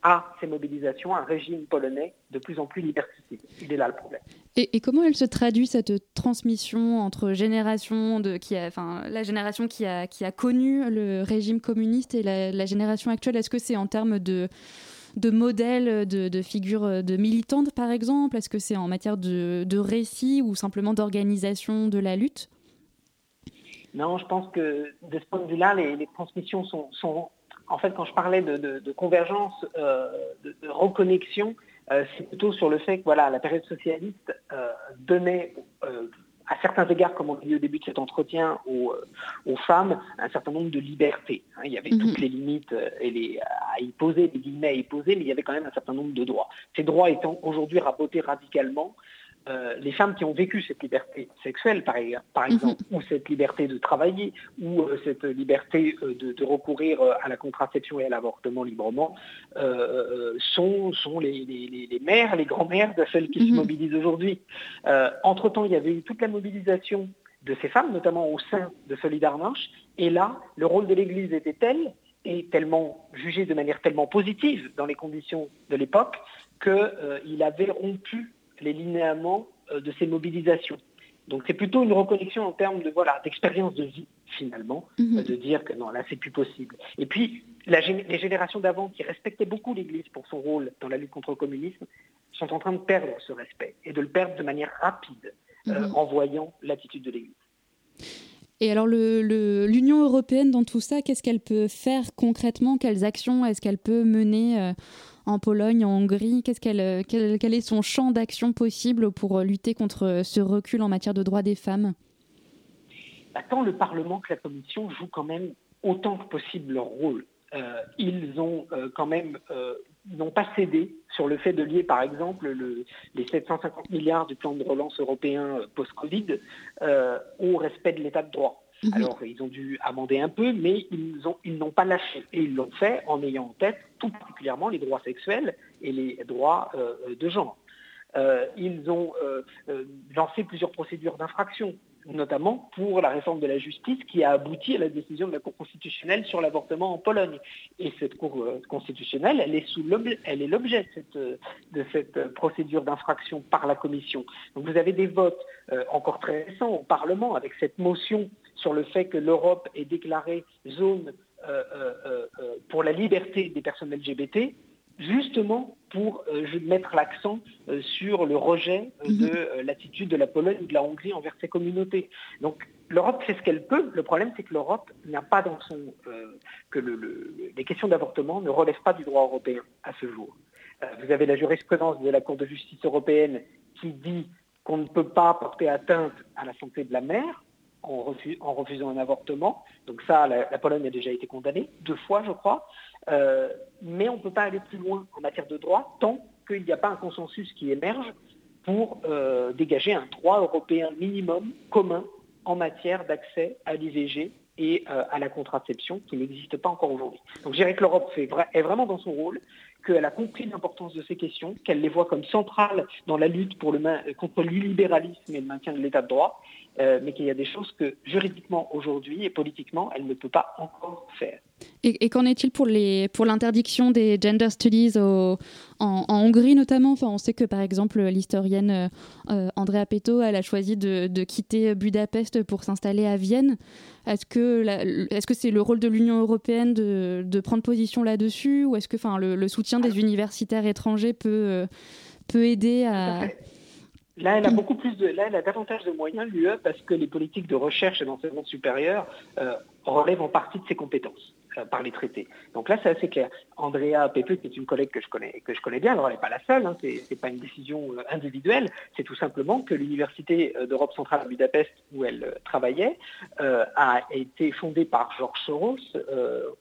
à ces mobilisations un régime polonais de plus en plus liberticide. Il est là le problème. Et, et comment elle se traduit cette transmission entre générations de qui a, enfin la génération qui a qui a connu le régime communiste et la, la génération actuelle? Est-ce que c'est en termes de de modèles, de, de figures de militantes par exemple? Est-ce que c'est en matière de, de récit ou simplement d'organisation de la lutte? Non, je pense que de ce point de vue-là, les, les transmissions sont, sont- En fait, quand je parlais de, de- de convergence, euh, de, de reconnexion, euh, c'est plutôt sur le fait que voilà, la période socialiste euh, donnait, à certains égards, comme on dit au début de cet entretien, aux, aux femmes un certain nombre de libertés. hein. Il y avait toutes les limites et les, à y poser, les guillemets à y poser, mais il y avait quand même un certain nombre de droits. Ces droits étant aujourd'hui rabotés radicalement, euh, les femmes qui ont vécu cette liberté sexuelle, par, par exemple, ou cette liberté de travailler, ou euh, cette liberté euh, de, de recourir à la contraception et à l'avortement librement, sont, sont les, les- les- les mères, les grands-mères de celles qui se mobilisent aujourd'hui. Entre-temps, il y avait eu toute la mobilisation de ces femmes, notamment au sein de Solidarność, et là, le rôle de l'Église était tel et tellement jugé de manière tellement positive dans les conditions de l'époque qu'il avait rompu les linéaments euh, de ces mobilisations. Donc c'est plutôt une reconnexion en termes de voilà d'expérience de vie finalement, Mhm. euh, de dire que non là c'est plus possible. Et puis la les générations d'avant qui respectaient beaucoup l'Église pour son rôle dans la lutte contre le communisme sont en train de perdre ce respect et de le perdre de manière rapide euh, Mhm. en voyant l'attitude de l'Église. Et alors, l'Union européenne, dans tout ça, qu'est-ce qu'elle peut faire concrètement? Quelles actions est-ce qu'elle peut mener euh, en Pologne, en Hongrie euh, quel, est son champ d'action possible pour euh, lutter contre euh, ce recul en matière de droits des femmes? Bah, tant le Parlement que la Commission jouent quand même autant que possible leur rôle. Ils ont quand même n'ont pas cédé sur le fait de lier, par exemple, le- les 750 milliards du plan de relance européen post-Covid au respect de l'état de droit. Mhm. Alors, ils ont dû amender un peu, mais ils ont- ils n'ont pas lâché. Et ils l'ont fait en ayant en tête tout particulièrement les droits sexuels et les droits euh, de genre. Euh, ils ont euh, lancé plusieurs procédures d'infraction, notamment pour la réforme de la justice qui a abouti à la décision de la Cour constitutionnelle sur l'avortement en Pologne. Et cette Cour constitutionnelle, elle est, sous elle est l'objet de cette, de cette procédure d'infraction par la Commission. Donc vous avez des votes encore très récents au Parlement avec cette motion sur le fait que l'Europe est déclarée zone euh, euh, euh, pour la liberté des personnes LGBT, justement pour mettre l'accent sur le rejet euh, de l'attitude de la Pologne ou de la Hongrie envers ces communautés. Donc l'Europe fait ce qu'elle peut. Le problème, c'est que l'Europe n'a pas dans son euh, que le- le- les questions d'avortement ne relèvent pas du droit européen à ce jour. Euh, vous avez la jurisprudence de la Cour de justice européenne qui dit qu'on ne peut pas porter atteinte à la santé de la mère en, refu- en refusant un avortement. Donc ça, la, Pologne a déjà été condamnée, deux fois je crois. Euh, mais on ne peut pas aller plus loin en matière de droit tant qu'il n'y a pas un consensus qui émerge pour euh, dégager un droit européen minimum commun en matière d'accès à l'IVG et euh, à la contraception qui n'existe pas encore aujourd'hui. Donc je dirais que l'Europe est vraiment dans son rôle, qu'elle a compris l'importance de ces questions, qu'elle les voit comme centrales dans la lutte contre l'illibéralisme et le maintien de l'état de droit, euh, mais qu'il y a des choses que juridiquement aujourd'hui et politiquement, elle ne peut pas encore faire. Et, et qu'en est-il pour les pour l'interdiction des gender studies au- en, en Hongrie notamment? Enfin, on sait que par exemple l'historienne euh, euh, Andrea Petto, elle a choisi de, de quitter Budapest pour s'installer à Vienne. Est-ce que la- est-ce que c'est le rôle de l'Union européenne de, de prendre position là-dessus, ou est-ce que enfin le, le soutien des universitaires étrangers peut peut aider à Là, elle a beaucoup plus de, là, elle a davantage de moyens, l'UE, parce que les politiques de recherche et d'enseignement supérieur euh, relèvent en partie de ses compétences euh, par les traités. Donc là, c'est assez clair. Andrea Pepe, qui est une collègue que je connais, que je connais bien, alors elle n'est pas la seule, hein, c'est, c'est pas une décision euh, individuelle, c'est tout simplement que l'université d'Europe centrale à Budapest, où elle travaillait, euh, a été fondée par Georges Soros,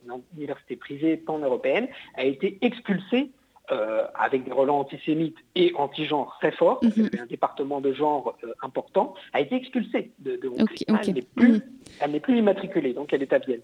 une université privée pan-européenne, a été expulsée euh, avec des relents antisémites et anti-genre très forts, avait un département de genre euh, important, a été expulsée de, de Hongrie. Elle n'est plus, n'est plus immatriculée, donc elle est à Vienne.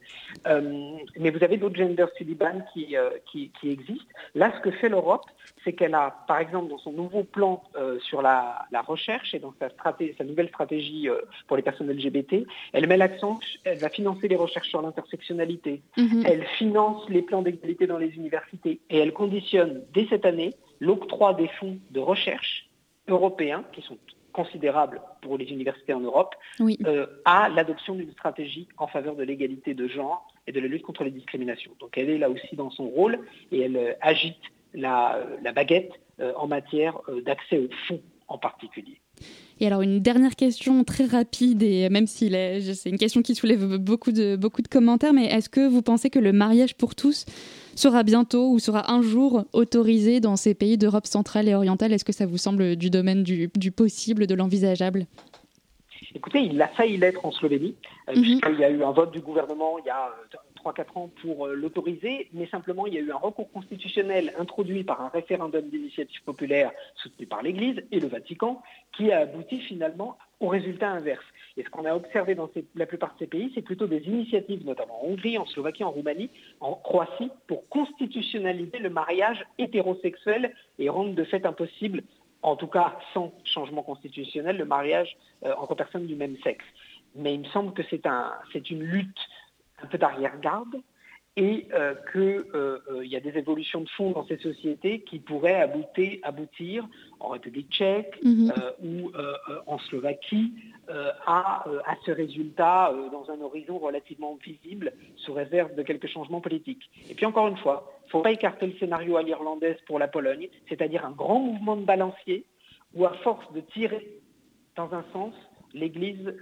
Euh, mais vous avez d'autres gender study qui, qui, qui existent. Là, ce que fait l'Europe, c'est qu'elle a, par exemple, dans son nouveau plan sur la, la recherche et dans sa, sa nouvelle stratégie pour les personnes LGBT, elle met l'accent, elle va financer les recherches sur l'intersectionnalité, Mhm. elle finance les plans d'égalité dans les universités et elle conditionne dès cette année l'octroi des fonds de recherche européens, qui sont considérables pour les universités en Europe, Oui. euh, à l'adoption d'une stratégie en faveur de l'égalité de genre et de la lutte contre les discriminations. Donc elle est là aussi dans son rôle et elle euh, agite la, la baguette euh, en matière euh, d'accès aux fonds en particulier. Et alors une dernière question très rapide et même si c'est une question qui soulève beaucoup de beaucoup de commentaires, mais est-ce que vous pensez que le mariage pour tous sera bientôt ou sera un jour autorisé dans ces pays d'Europe centrale et orientale? Est-ce que ça vous semble du domaine du, du possible, de l'envisageable? Écoutez, il a failli l'être en Slovénie, euh, Mhm. puisqu'il y a eu un vote du gouvernement il y a euh, 3-4 ans pour euh, l'autoriser, mais simplement il y a eu un recours constitutionnel introduit par un référendum d'initiative populaire soutenu par l'Église et le Vatican, qui a abouti finalement au résultat inverse. Et ce qu'on a observé dans la plupart de ces pays, c'est plutôt des initiatives, notamment en Hongrie, en Slovaquie, en Roumanie, en Croatie, pour constitutionnaliser le mariage hétérosexuel et rendre de fait impossible en tout cas sans changement constitutionnel, le mariage euh, entre personnes du même sexe. Mais il me semble que c'est une lutte un peu d'arrière-garde et euh, qu'il euh, euh, y a des évolutions de fond dans ces sociétés qui pourraient aboutir, aboutir en République tchèque Mhm. ou en Slovaquie à, à ce résultat dans un horizon relativement visible sous réserve de quelques changements politiques. Et puis encore une fois, il ne faut pas écarter le scénario à l'irlandaise pour la Pologne, c'est-à-dire un grand mouvement de balancier où à force de tirer dans un sens, l'Église,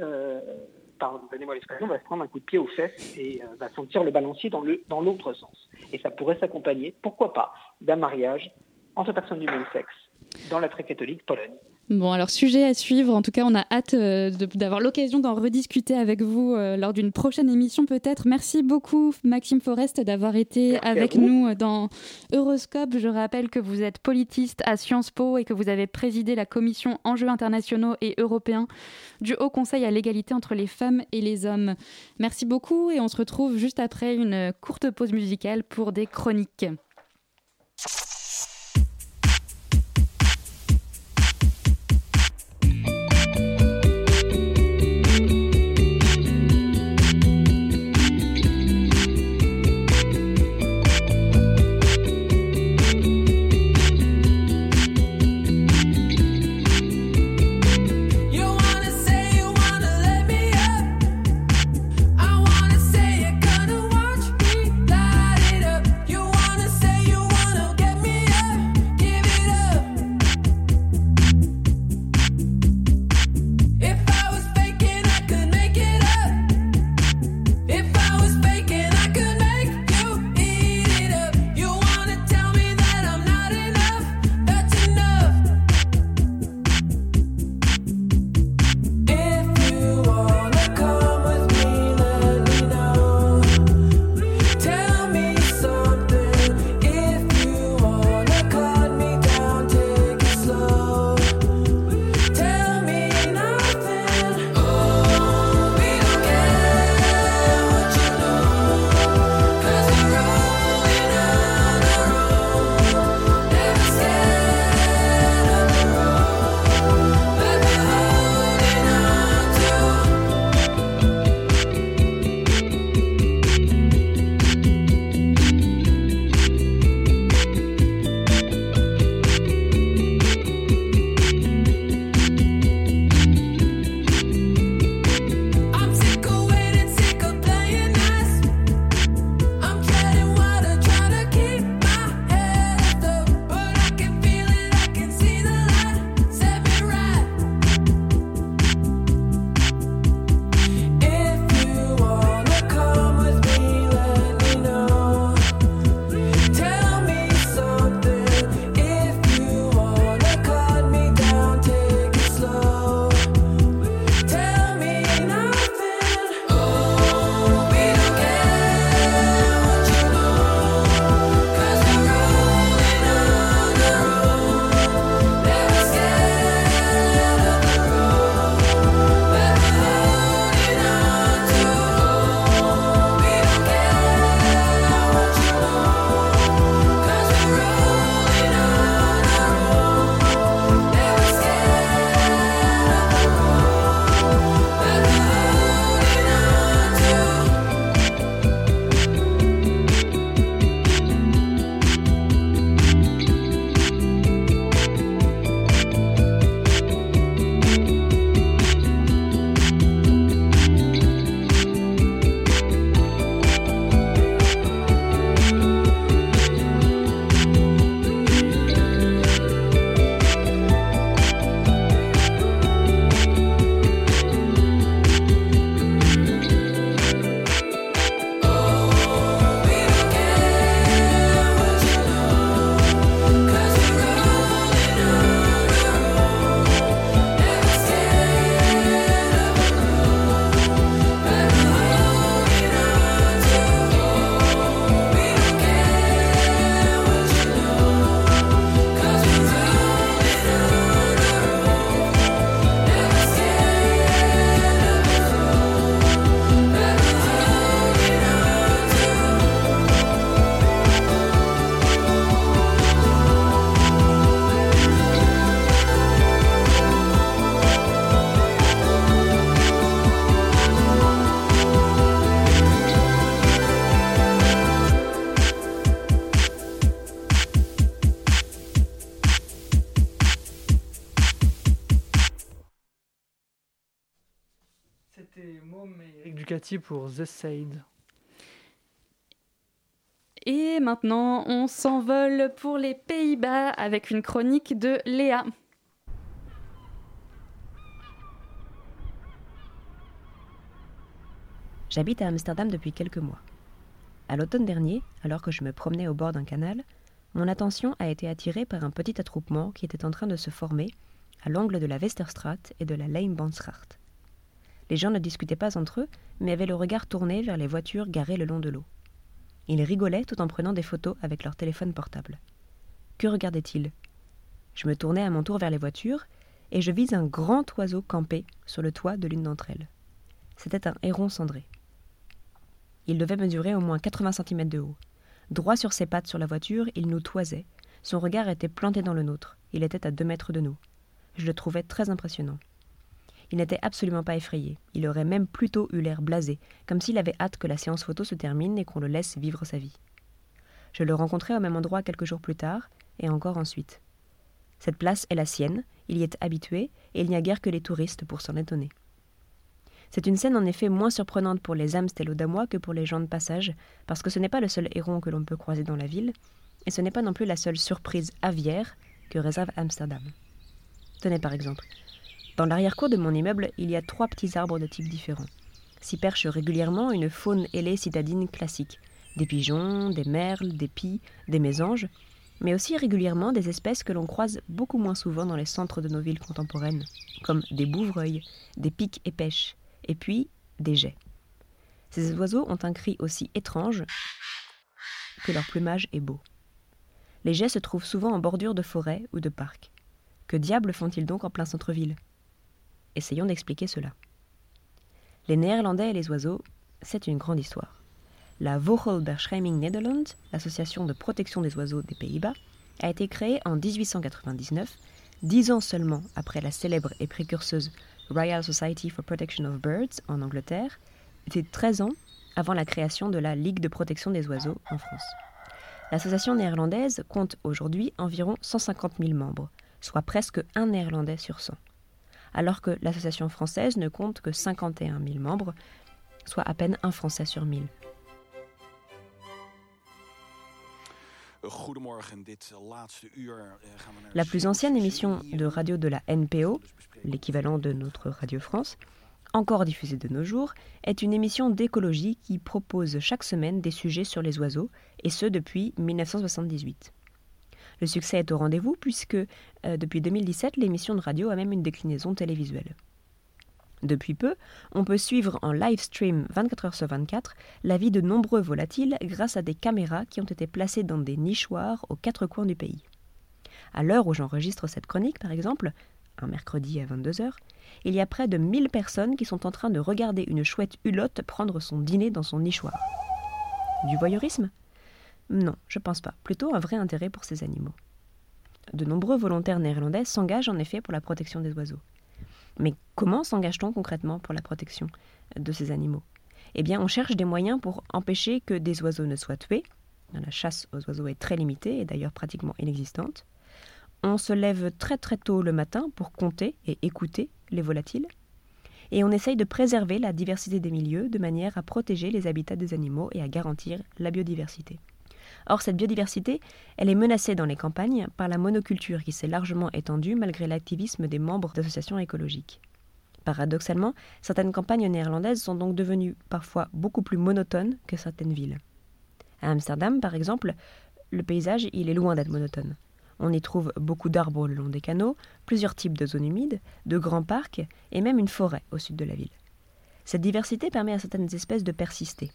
pardonnez-moi l'expression, va se prendre un coup de pied aux fesses et euh, va sentir le balancier dans l'autre sens. Et ça pourrait s'accompagner, pourquoi pas, d'un mariage entre personnes du même sexe dans la très catholique Pologne. Bon, alors sujet à suivre. En tout cas, on a hâte euh, de- d'avoir l'occasion d'en rediscuter avec vous euh, lors d'une prochaine émission peut-être. Merci beaucoup Maxime Forest d'avoir été Merci avec nous dans Euroscope. Je rappelle que vous êtes politiste à Sciences Po et que vous avez présidé la commission Enjeux internationaux et européens du Haut Conseil à l'égalité entre les femmes et les hommes. Merci beaucoup et on se retrouve juste après une courte pause musicale pour des chroniques. Pour The Side. Et maintenant, on s'envole pour les Pays-Bas avec une chronique de Léa. J'habite à Amsterdam depuis quelques mois. À l'automne dernier, alors que je me promenais au bord d'un canal, mon attention a été attirée par un petit attroupement qui était en train de se former à l'angle de la Westerstraat et de la Lijnbaansgracht. Les gens ne discutaient pas entre eux, mais avaient le regard tourné vers les voitures garées le long de l'eau. Ils rigolaient tout en prenant des photos avec leur téléphone portable. Que regardaient-ils? Je me tournai à mon tour vers les voitures et je vis un grand oiseau campé sur le toit de l'une d'entre elles. C'était un héron cendré. Il devait mesurer au moins 80 cm de haut. Droit sur ses pattes sur la voiture, il nous toisait. Son regard était planté dans le nôtre. Il était à deux mètres de nous. Je le trouvais très impressionnant. Il n'était absolument pas effrayé. Il aurait même plutôt eu l'air blasé, comme s'il avait hâte que la séance photo se termine et qu'on le laisse vivre sa vie. Je le rencontrai au même endroit quelques jours plus tard, et encore ensuite. Cette place est la sienne, il y est habitué, et il n'y a guère que les touristes pour s'en étonner. C'est une scène en effet moins surprenante pour les Amstelodamois que pour les gens de passage, parce que ce n'est pas le seul héron que l'on peut croiser dans la ville, et ce n'est pas non plus la seule surprise aviaire que réserve Amsterdam. Tenez par exemple, dans l'arrière-cour de mon immeuble, il y a trois petits arbres de types différents. S'y perche régulièrement une faune ailée citadine classique, des pigeons, des merles, des pies, des mésanges, mais aussi régulièrement des espèces que l'on croise beaucoup moins souvent dans les centres de nos villes contemporaines, comme des bouvreuils, des pics et pêches, et puis des jets. Ces oiseaux ont un cri aussi étrange que leur plumage est beau. Les jets se trouvent souvent en bordure de forêt ou de parc. Que diable font-ils donc en plein centre-ville? Essayons d'expliquer cela. Les Néerlandais et les oiseaux, c'est une grande histoire. La Vogelbescherming Nederland, l'association de protection des oiseaux des Pays-Bas, a été créée en 1899, dix ans seulement après la célèbre et précurseuse Royal Society for Protection of Birds en Angleterre, et 13 ans avant la création de la Ligue de protection des oiseaux en France. L'association néerlandaise compte aujourd'hui environ 150 000 membres, soit presque un néerlandais sur 100, alors que l'association française ne compte que 51 000 membres, soit à peine un français sur 1000. La plus ancienne émission de radio de la NPO, l'équivalent de notre Radio France, encore diffusée de nos jours, est une émission d'écologie qui propose chaque semaine des sujets sur les oiseaux, et ce depuis 1978. Le succès est au rendez-vous puisque euh, depuis 2017, l'émission de radio a même une déclinaison télévisuelle. Depuis peu, on peut suivre en live stream 24 heures sur 24 la vie de nombreux volatiles grâce à des caméras qui ont été placées dans des nichoirs aux quatre coins du pays. À l'heure où j'enregistre cette chronique, par exemple, un mercredi à 22h, il y a près de 1000 personnes qui sont en train de regarder une chouette hulotte prendre son dîner dans son nichoir. Du voyeurisme? Non, je pense pas. Plutôt un vrai intérêt pour ces animaux. De nombreux volontaires néerlandais s'engagent en effet pour la protection des oiseaux. Mais comment s'engage-t-on concrètement pour la protection de ces animaux? Eh bien, on cherche des moyens pour empêcher que des oiseaux ne soient tués. La chasse aux oiseaux est très limitée et d'ailleurs pratiquement inexistante. On se lève très très tôt le matin pour compter et écouter les volatiles. Et on essaye de préserver la diversité des milieux de manière à protéger les habitats des animaux et à garantir la biodiversité. Or, cette biodiversité, elle est menacée dans les campagnes par la monoculture qui s'est largement étendue malgré l'activisme des membres d'associations écologiques. Paradoxalement, certaines campagnes néerlandaises sont donc devenues parfois beaucoup plus monotones que certaines villes. À Amsterdam, par exemple, le paysage, il est loin d'être monotone. On y trouve beaucoup d'arbres le long des canaux, plusieurs types de zones humides, de grands parcs et même une forêt au sud de la ville. Cette diversité permet à certaines espèces de persister.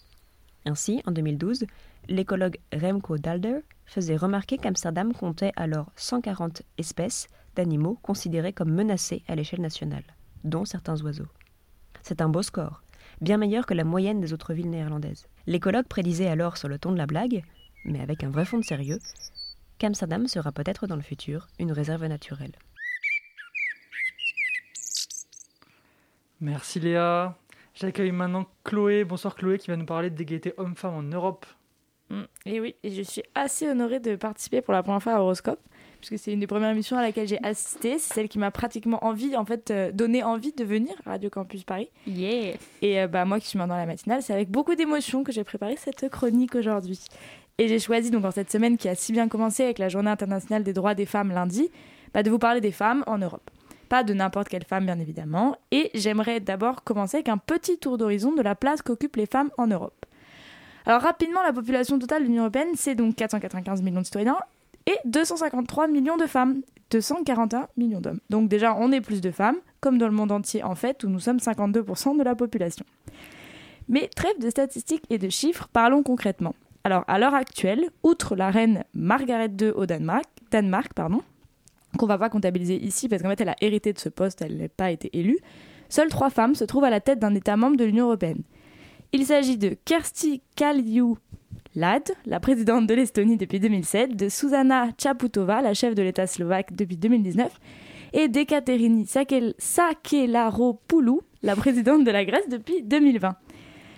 Ainsi, en 2012, l'écologue Remco Dalder faisait remarquer qu'Amsterdam comptait alors 140 espèces d'animaux considérés comme menacés à l'échelle nationale, dont certains oiseaux. C'est un beau score, bien meilleur que la moyenne des autres villes néerlandaises. L'écologue prédisait alors sur le ton de la blague, mais avec un vrai fond de sérieux, qu'Amsterdam sera peut-être dans le futur une réserve naturelle. Merci Léa. J'accueille maintenant Chloé. Bonsoir Chloé qui va nous parler d'égalité homme-femme en Europe. Mm. Et oui, et je suis assez honorée de participer pour la première fois à Horoscope, puisque c'est une des premières émissions à laquelle j'ai assisté. C'est celle qui m'a pratiquement envie, en fait, euh, donné envie de venir à Radio Campus Paris. Yeah. Et euh, bah, moi qui suis maintenant la matinale, c'est avec beaucoup d'émotion que j'ai préparé cette chronique aujourd'hui. Et j'ai choisi, donc en cette semaine qui a si bien commencé avec la Journée internationale des droits des femmes lundi, bah, de vous parler des femmes en Europe. Pas de n'importe quelle femme, bien évidemment. Et j'aimerais d'abord commencer avec un petit tour d'horizon de la place qu'occupent les femmes en Europe. Alors rapidement, la population totale de l'Union européenne, c'est donc 495 millions de citoyens et 253 millions de femmes, 241 millions d'hommes. Donc déjà, on est plus de femmes, comme dans le monde entier en fait, où nous sommes 52% de la population. Mais trêve de statistiques et de chiffres, parlons concrètement. Alors à l'heure actuelle, outre la reine Margaret II au Danemark, Danemark pardon, qu'on va pas comptabiliser ici parce qu'en fait elle a hérité de ce poste, elle n'a pas été élue, seules trois femmes se trouvent à la tête d'un État membre de l'Union européenne. Il s'agit de Kersti Kaljulaid, la présidente de l'Estonie depuis 2007, de Susanna Chaputova, la chef de l'État slovaque depuis 2019, et d'Ekaterini Sakel- Sakelaropoulou, la présidente de la Grèce depuis 2020.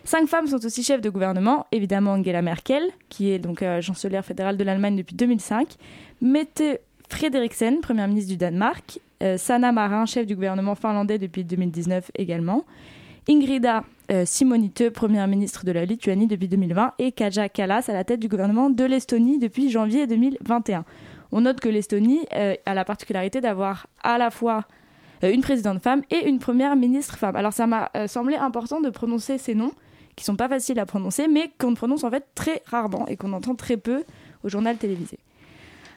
Cinq femmes sont aussi chefs de gouvernement, évidemment Angela Merkel, qui est donc euh, chancelière fédérale de l'Allemagne depuis 2005, Mette Frederiksen, première ministre du Danemark, euh, Sanna Marin, chef du gouvernement finlandais depuis 2019 également, Ingrida euh, Simonite, première ministre de la Lituanie depuis 2020, et Kaja Kallas à la tête du gouvernement de l'Estonie depuis janvier 2021. On note que l'Estonie euh, a la particularité d'avoir à la fois euh, une présidente femme et une première ministre femme. Alors ça m'a euh, semblé important de prononcer ces noms, qui sont pas faciles à prononcer, mais qu'on prononce en fait très rarement et qu'on entend très peu au journal télévisé.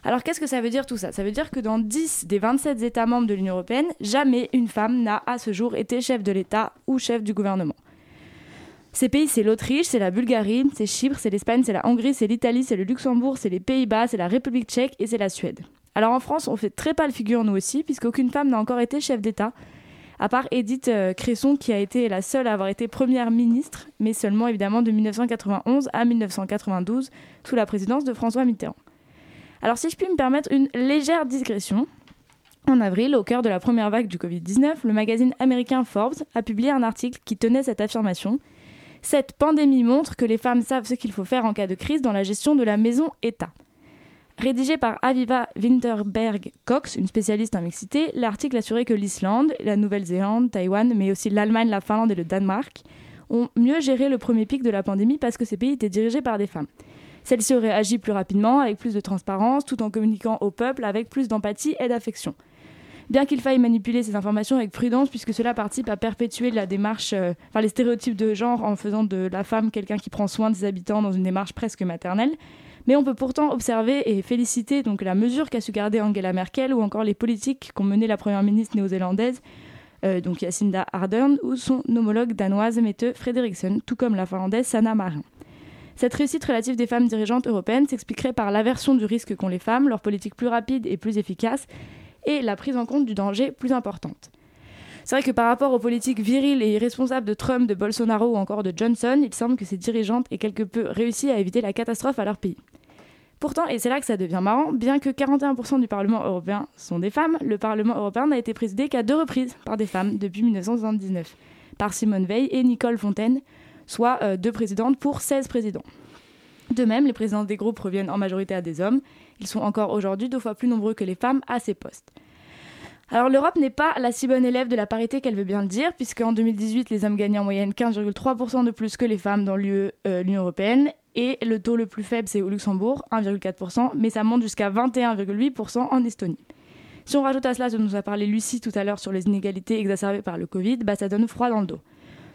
Alors qu'est-ce que ça veut dire tout ça? Ça veut dire que dans 10 des 27 États membres de l'Union européenne, jamais une femme n'a à ce jour été chef de l'État ou chef du gouvernement. Ces pays, c'est l'Autriche, c'est la Bulgarie, c'est Chypre, c'est l'Espagne, c'est la Hongrie, c'est l'Italie, c'est le Luxembourg, c'est les Pays-Bas, c'est la République tchèque et c'est la Suède. Alors en France, on fait très pâle figure nous aussi, puisqu'aucune femme n'a encore été chef d'État, à part Edith euh, Cresson, qui a été la seule à avoir été première ministre, mais seulement évidemment de 1991 à 1992, sous la présidence de François Mitterrand. Alors si je puis me permettre une légère digression, en avril, au cœur de la première vague du Covid-19, le magazine américain Forbes a publié un article qui tenait cette affirmation. Cette pandémie montre que les femmes savent ce qu'il faut faire en cas de crise dans la gestion de la maison-État. Rédigé par Aviva Winterberg Cox, une spécialiste en mixité, l'article assurait que l'Islande, la Nouvelle-Zélande, Taïwan, mais aussi l'Allemagne, la Finlande et le Danemark ont mieux géré le premier pic de la pandémie parce que ces pays étaient dirigés par des femmes. Celles-ci auraient agi plus rapidement, avec plus de transparence, tout en communiquant au peuple avec plus d'empathie et d'affection. Bien qu'il faille manipuler ces informations avec prudence, puisque cela participe à perpétuer la démarche, euh, les stéréotypes de genre en faisant de la femme quelqu'un qui prend soin des habitants dans une démarche presque maternelle. Mais on peut pourtant observer et féliciter donc la mesure qu'a su garder Angela Merkel ou encore les politiques qu'ont mené la première ministre néo-zélandaise, euh, donc Jacinda Ardern, ou son homologue danoise Mette Frederiksen, tout comme la finlandaise Sanna Marin. Cette réussite relative des femmes dirigeantes européennes s'expliquerait par l'aversion du risque qu'ont les femmes, leur politique plus rapide et plus efficace, et la prise en compte du danger plus importante. C'est vrai que par rapport aux politiques viriles et irresponsables de Trump, de Bolsonaro ou encore de Johnson, il semble que ces dirigeantes aient quelque peu réussi à éviter la catastrophe à leur pays. Pourtant, et c'est là que ça devient marrant, bien que 41% du Parlement européen sont des femmes, le Parlement européen n'a été présidé qu'à deux reprises par des femmes depuis 1979, par Simone Veil et Nicole Fontaine, soit euh, deux présidentes pour 16 présidents. De même, les présidents des groupes reviennent en majorité à des hommes. Ils sont encore aujourd'hui deux fois plus nombreux que les femmes à ces postes. Alors l'Europe n'est pas la si bonne élève de la parité qu'elle veut bien le dire, puisqu'en 2018, les hommes gagnaient en moyenne 15,3% de plus que les femmes dans l'UE, euh, l'Union européenne, et le taux le plus faible, c'est au Luxembourg, 1,4%, mais ça monte jusqu'à 21,8% en Estonie. Si on rajoute à cela ce dont nous a parlé Lucie tout à l'heure sur les inégalités exacerbées par le Covid, bah ça donne froid dans le dos.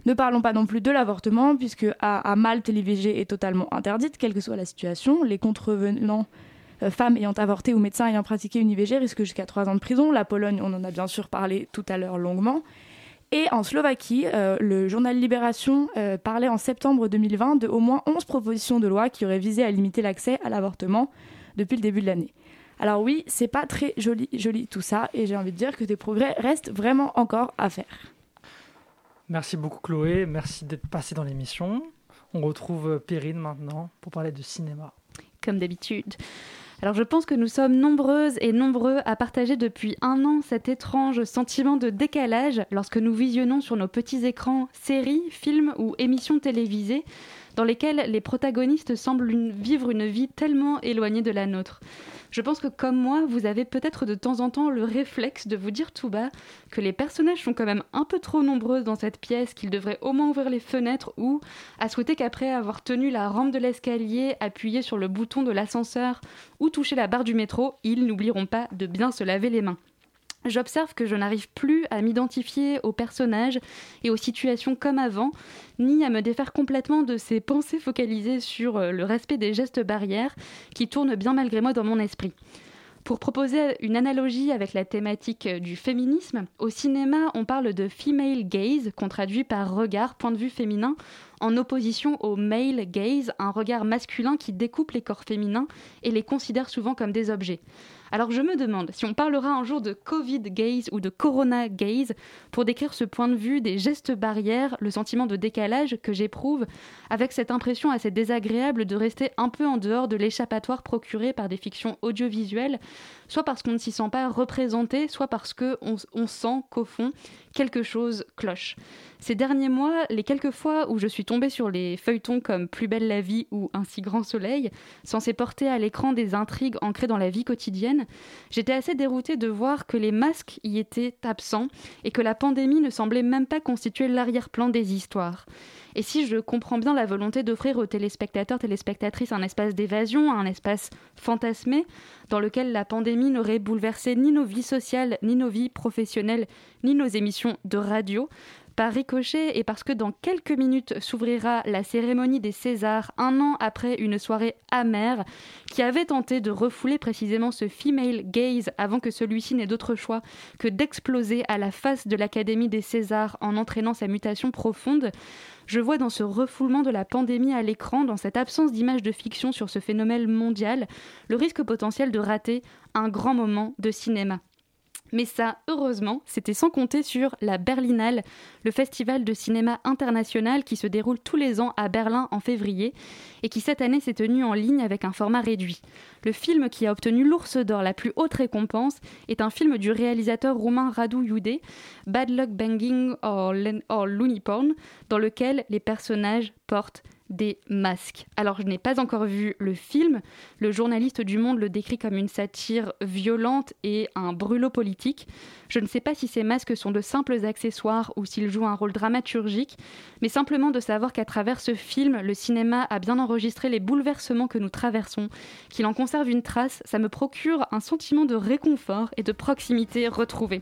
Ne parlons pas non plus de l'avortement, puisque à, Malte, l'IVG est totalement interdite, quelle que soit la situation. Les contrevenants euh, femmes ayant avorté ou médecins ayant pratiqué une IVG risquent jusqu'à 3 ans de prison. La Pologne, on en a bien sûr parlé tout à l'heure longuement. Et en Slovaquie, euh, le journal Libération euh, parlait en septembre 2020 de au moins 11 propositions de loi qui auraient visé à limiter l'accès à l'avortement depuis le début de l'année. Alors oui, c'est pas très joli, joli tout ça, et j'ai envie de dire que des progrès restent vraiment encore à faire. Merci beaucoup Chloé, merci d'être passée dans l'émission. On retrouve euh, Perrine maintenant pour parler de cinéma. Comme d'habitude. Alors je pense que nous sommes nombreuses et nombreux à partager depuis un an cet étrange sentiment de décalage lorsque nous visionnons sur nos petits écrans séries, films ou émissions télévisées dans lesquels les protagonistes semblent vivre une vie tellement éloignée de la nôtre. Je pense que comme moi, vous avez peut-être de temps en temps le réflexe de vous dire tout bas que les personnages sont quand même un peu trop nombreux dans cette pièce, qu'ils devraient au moins ouvrir les fenêtres ou à souhaiter qu'après avoir tenu la rampe de l'escalier, appuyé sur le bouton de l'ascenseur ou touché la barre du métro, ils n'oublieront pas de bien se laver les mains. J'observe que je n'arrive plus à m'identifier aux personnages et aux situations comme avant, ni à me défaire complètement de ces pensées focalisées sur euh, le respect des gestes barrières qui tournent bien malgré moi dans mon esprit. Pour proposer une analogie avec la thématique du féminisme, au cinéma, on parle de female gaze, qu'on traduit par regard, point de vue féminin, en opposition au male gaze, un regard masculin qui découpe les corps féminins et les considère souvent comme des objets. Alors je me demande si on parlera un jour de Covid gaze ou de Corona gaze pour décrire ce point de vue des gestes barrières, le sentiment de décalage que j'éprouve avec cette impression assez désagréable de rester un peu en dehors de l'échappatoire procuré par des fictions audiovisuelles, soit parce qu'on ne s'y sent pas représenté, soit parce qu'on on sent qu'au fond, quelque chose cloche. Ces derniers mois, les quelques fois où je suis tombée sur les feuilletons comme Plus belle la vie ou Un si grand soleil, censés porter à l'écran des intrigues ancrées dans la vie quotidienne, j'étais assez déroutée de voir que les masques y étaient absents et que la pandémie ne semblait même pas constituer l'arrière-plan des histoires. Et si je comprends bien la volonté d'offrir aux téléspectateurs, téléspectatrices un espace d'évasion, un espace fantasmé, dans lequel la pandémie n'aurait bouleversé ni nos vies sociales, ni nos vies professionnelles, ni nos émissions de radio, par ricochet et parce que dans quelques minutes s'ouvrira la cérémonie des Césars, un an après une soirée amère, qui avait tenté de refouler précisément ce female gaze avant que celui-ci n'ait d'autre choix que d'exploser à la face de l'Académie des Césars en entraînant sa mutation profonde, je vois dans ce refoulement de la pandémie à l'écran, dans cette absence d'image de fiction sur ce phénomène mondial, le risque potentiel de rater un grand moment de cinéma. Mais ça, heureusement, c'était sans compter sur la Berlinale, le festival de cinéma international qui se déroule tous les ans à Berlin en février et qui cette année s'est tenu en ligne avec un format réduit. Le film qui a obtenu l'Ours d'Or, la plus haute récompense, est un film du réalisateur roumain Radu Iude, Bad Luck Banging or, Len- or Looney Porn, dans lequel les personnages portent des masques. Alors je n'ai pas encore vu le film, le journaliste du Monde le décrit comme une satire violente et un brûlot politique. Je ne sais pas si ces masques sont de simples accessoires ou s'ils jouent un rôle dramaturgique, mais simplement de savoir qu'à travers ce film, le cinéma a bien enregistré les bouleversements que nous traversons, qu'il en conserve une trace, ça me procure un sentiment de réconfort et de proximité retrouvée.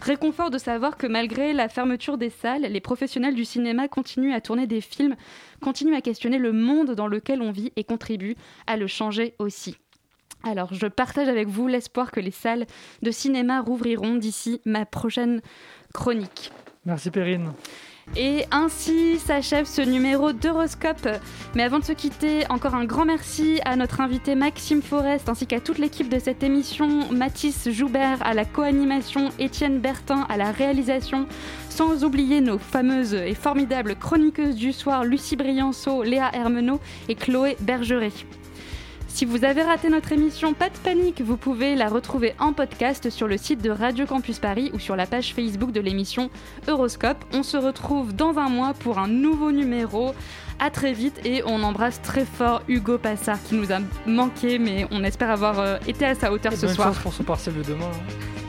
Réconfort de savoir que malgré la fermeture des salles, les professionnels du cinéma continuent à tourner des films, continuent à questionner le monde dans lequel on vit et contribuent à le changer aussi. Alors, je partage avec vous l'espoir que les salles de cinéma rouvriront d'ici ma prochaine chronique. Merci Perrine. Et ainsi s'achève ce numéro d'Horoscope. Mais avant de se quitter, encore un grand merci à notre invité Maxime Forest ainsi qu'à toute l'équipe de cette émission, Mathis Joubert à la co-animation, Étienne Bertin à la réalisation, sans oublier nos fameuses et formidables chroniqueuses du soir, Lucie Brianceau, Léa Hermenot et Chloé Bergeret. Si vous avez raté notre émission, pas de panique, vous pouvez la retrouver en podcast sur le site de Radio Campus Paris ou sur la page Facebook de l'émission Euroscope. On se retrouve dans un mois pour un nouveau numéro. À très vite et on embrasse très fort Hugo Passard qui nous a manqué, mais on espère avoir euh, été à sa hauteur Et ce bonne soir. chance pour son partiel de demain. hein.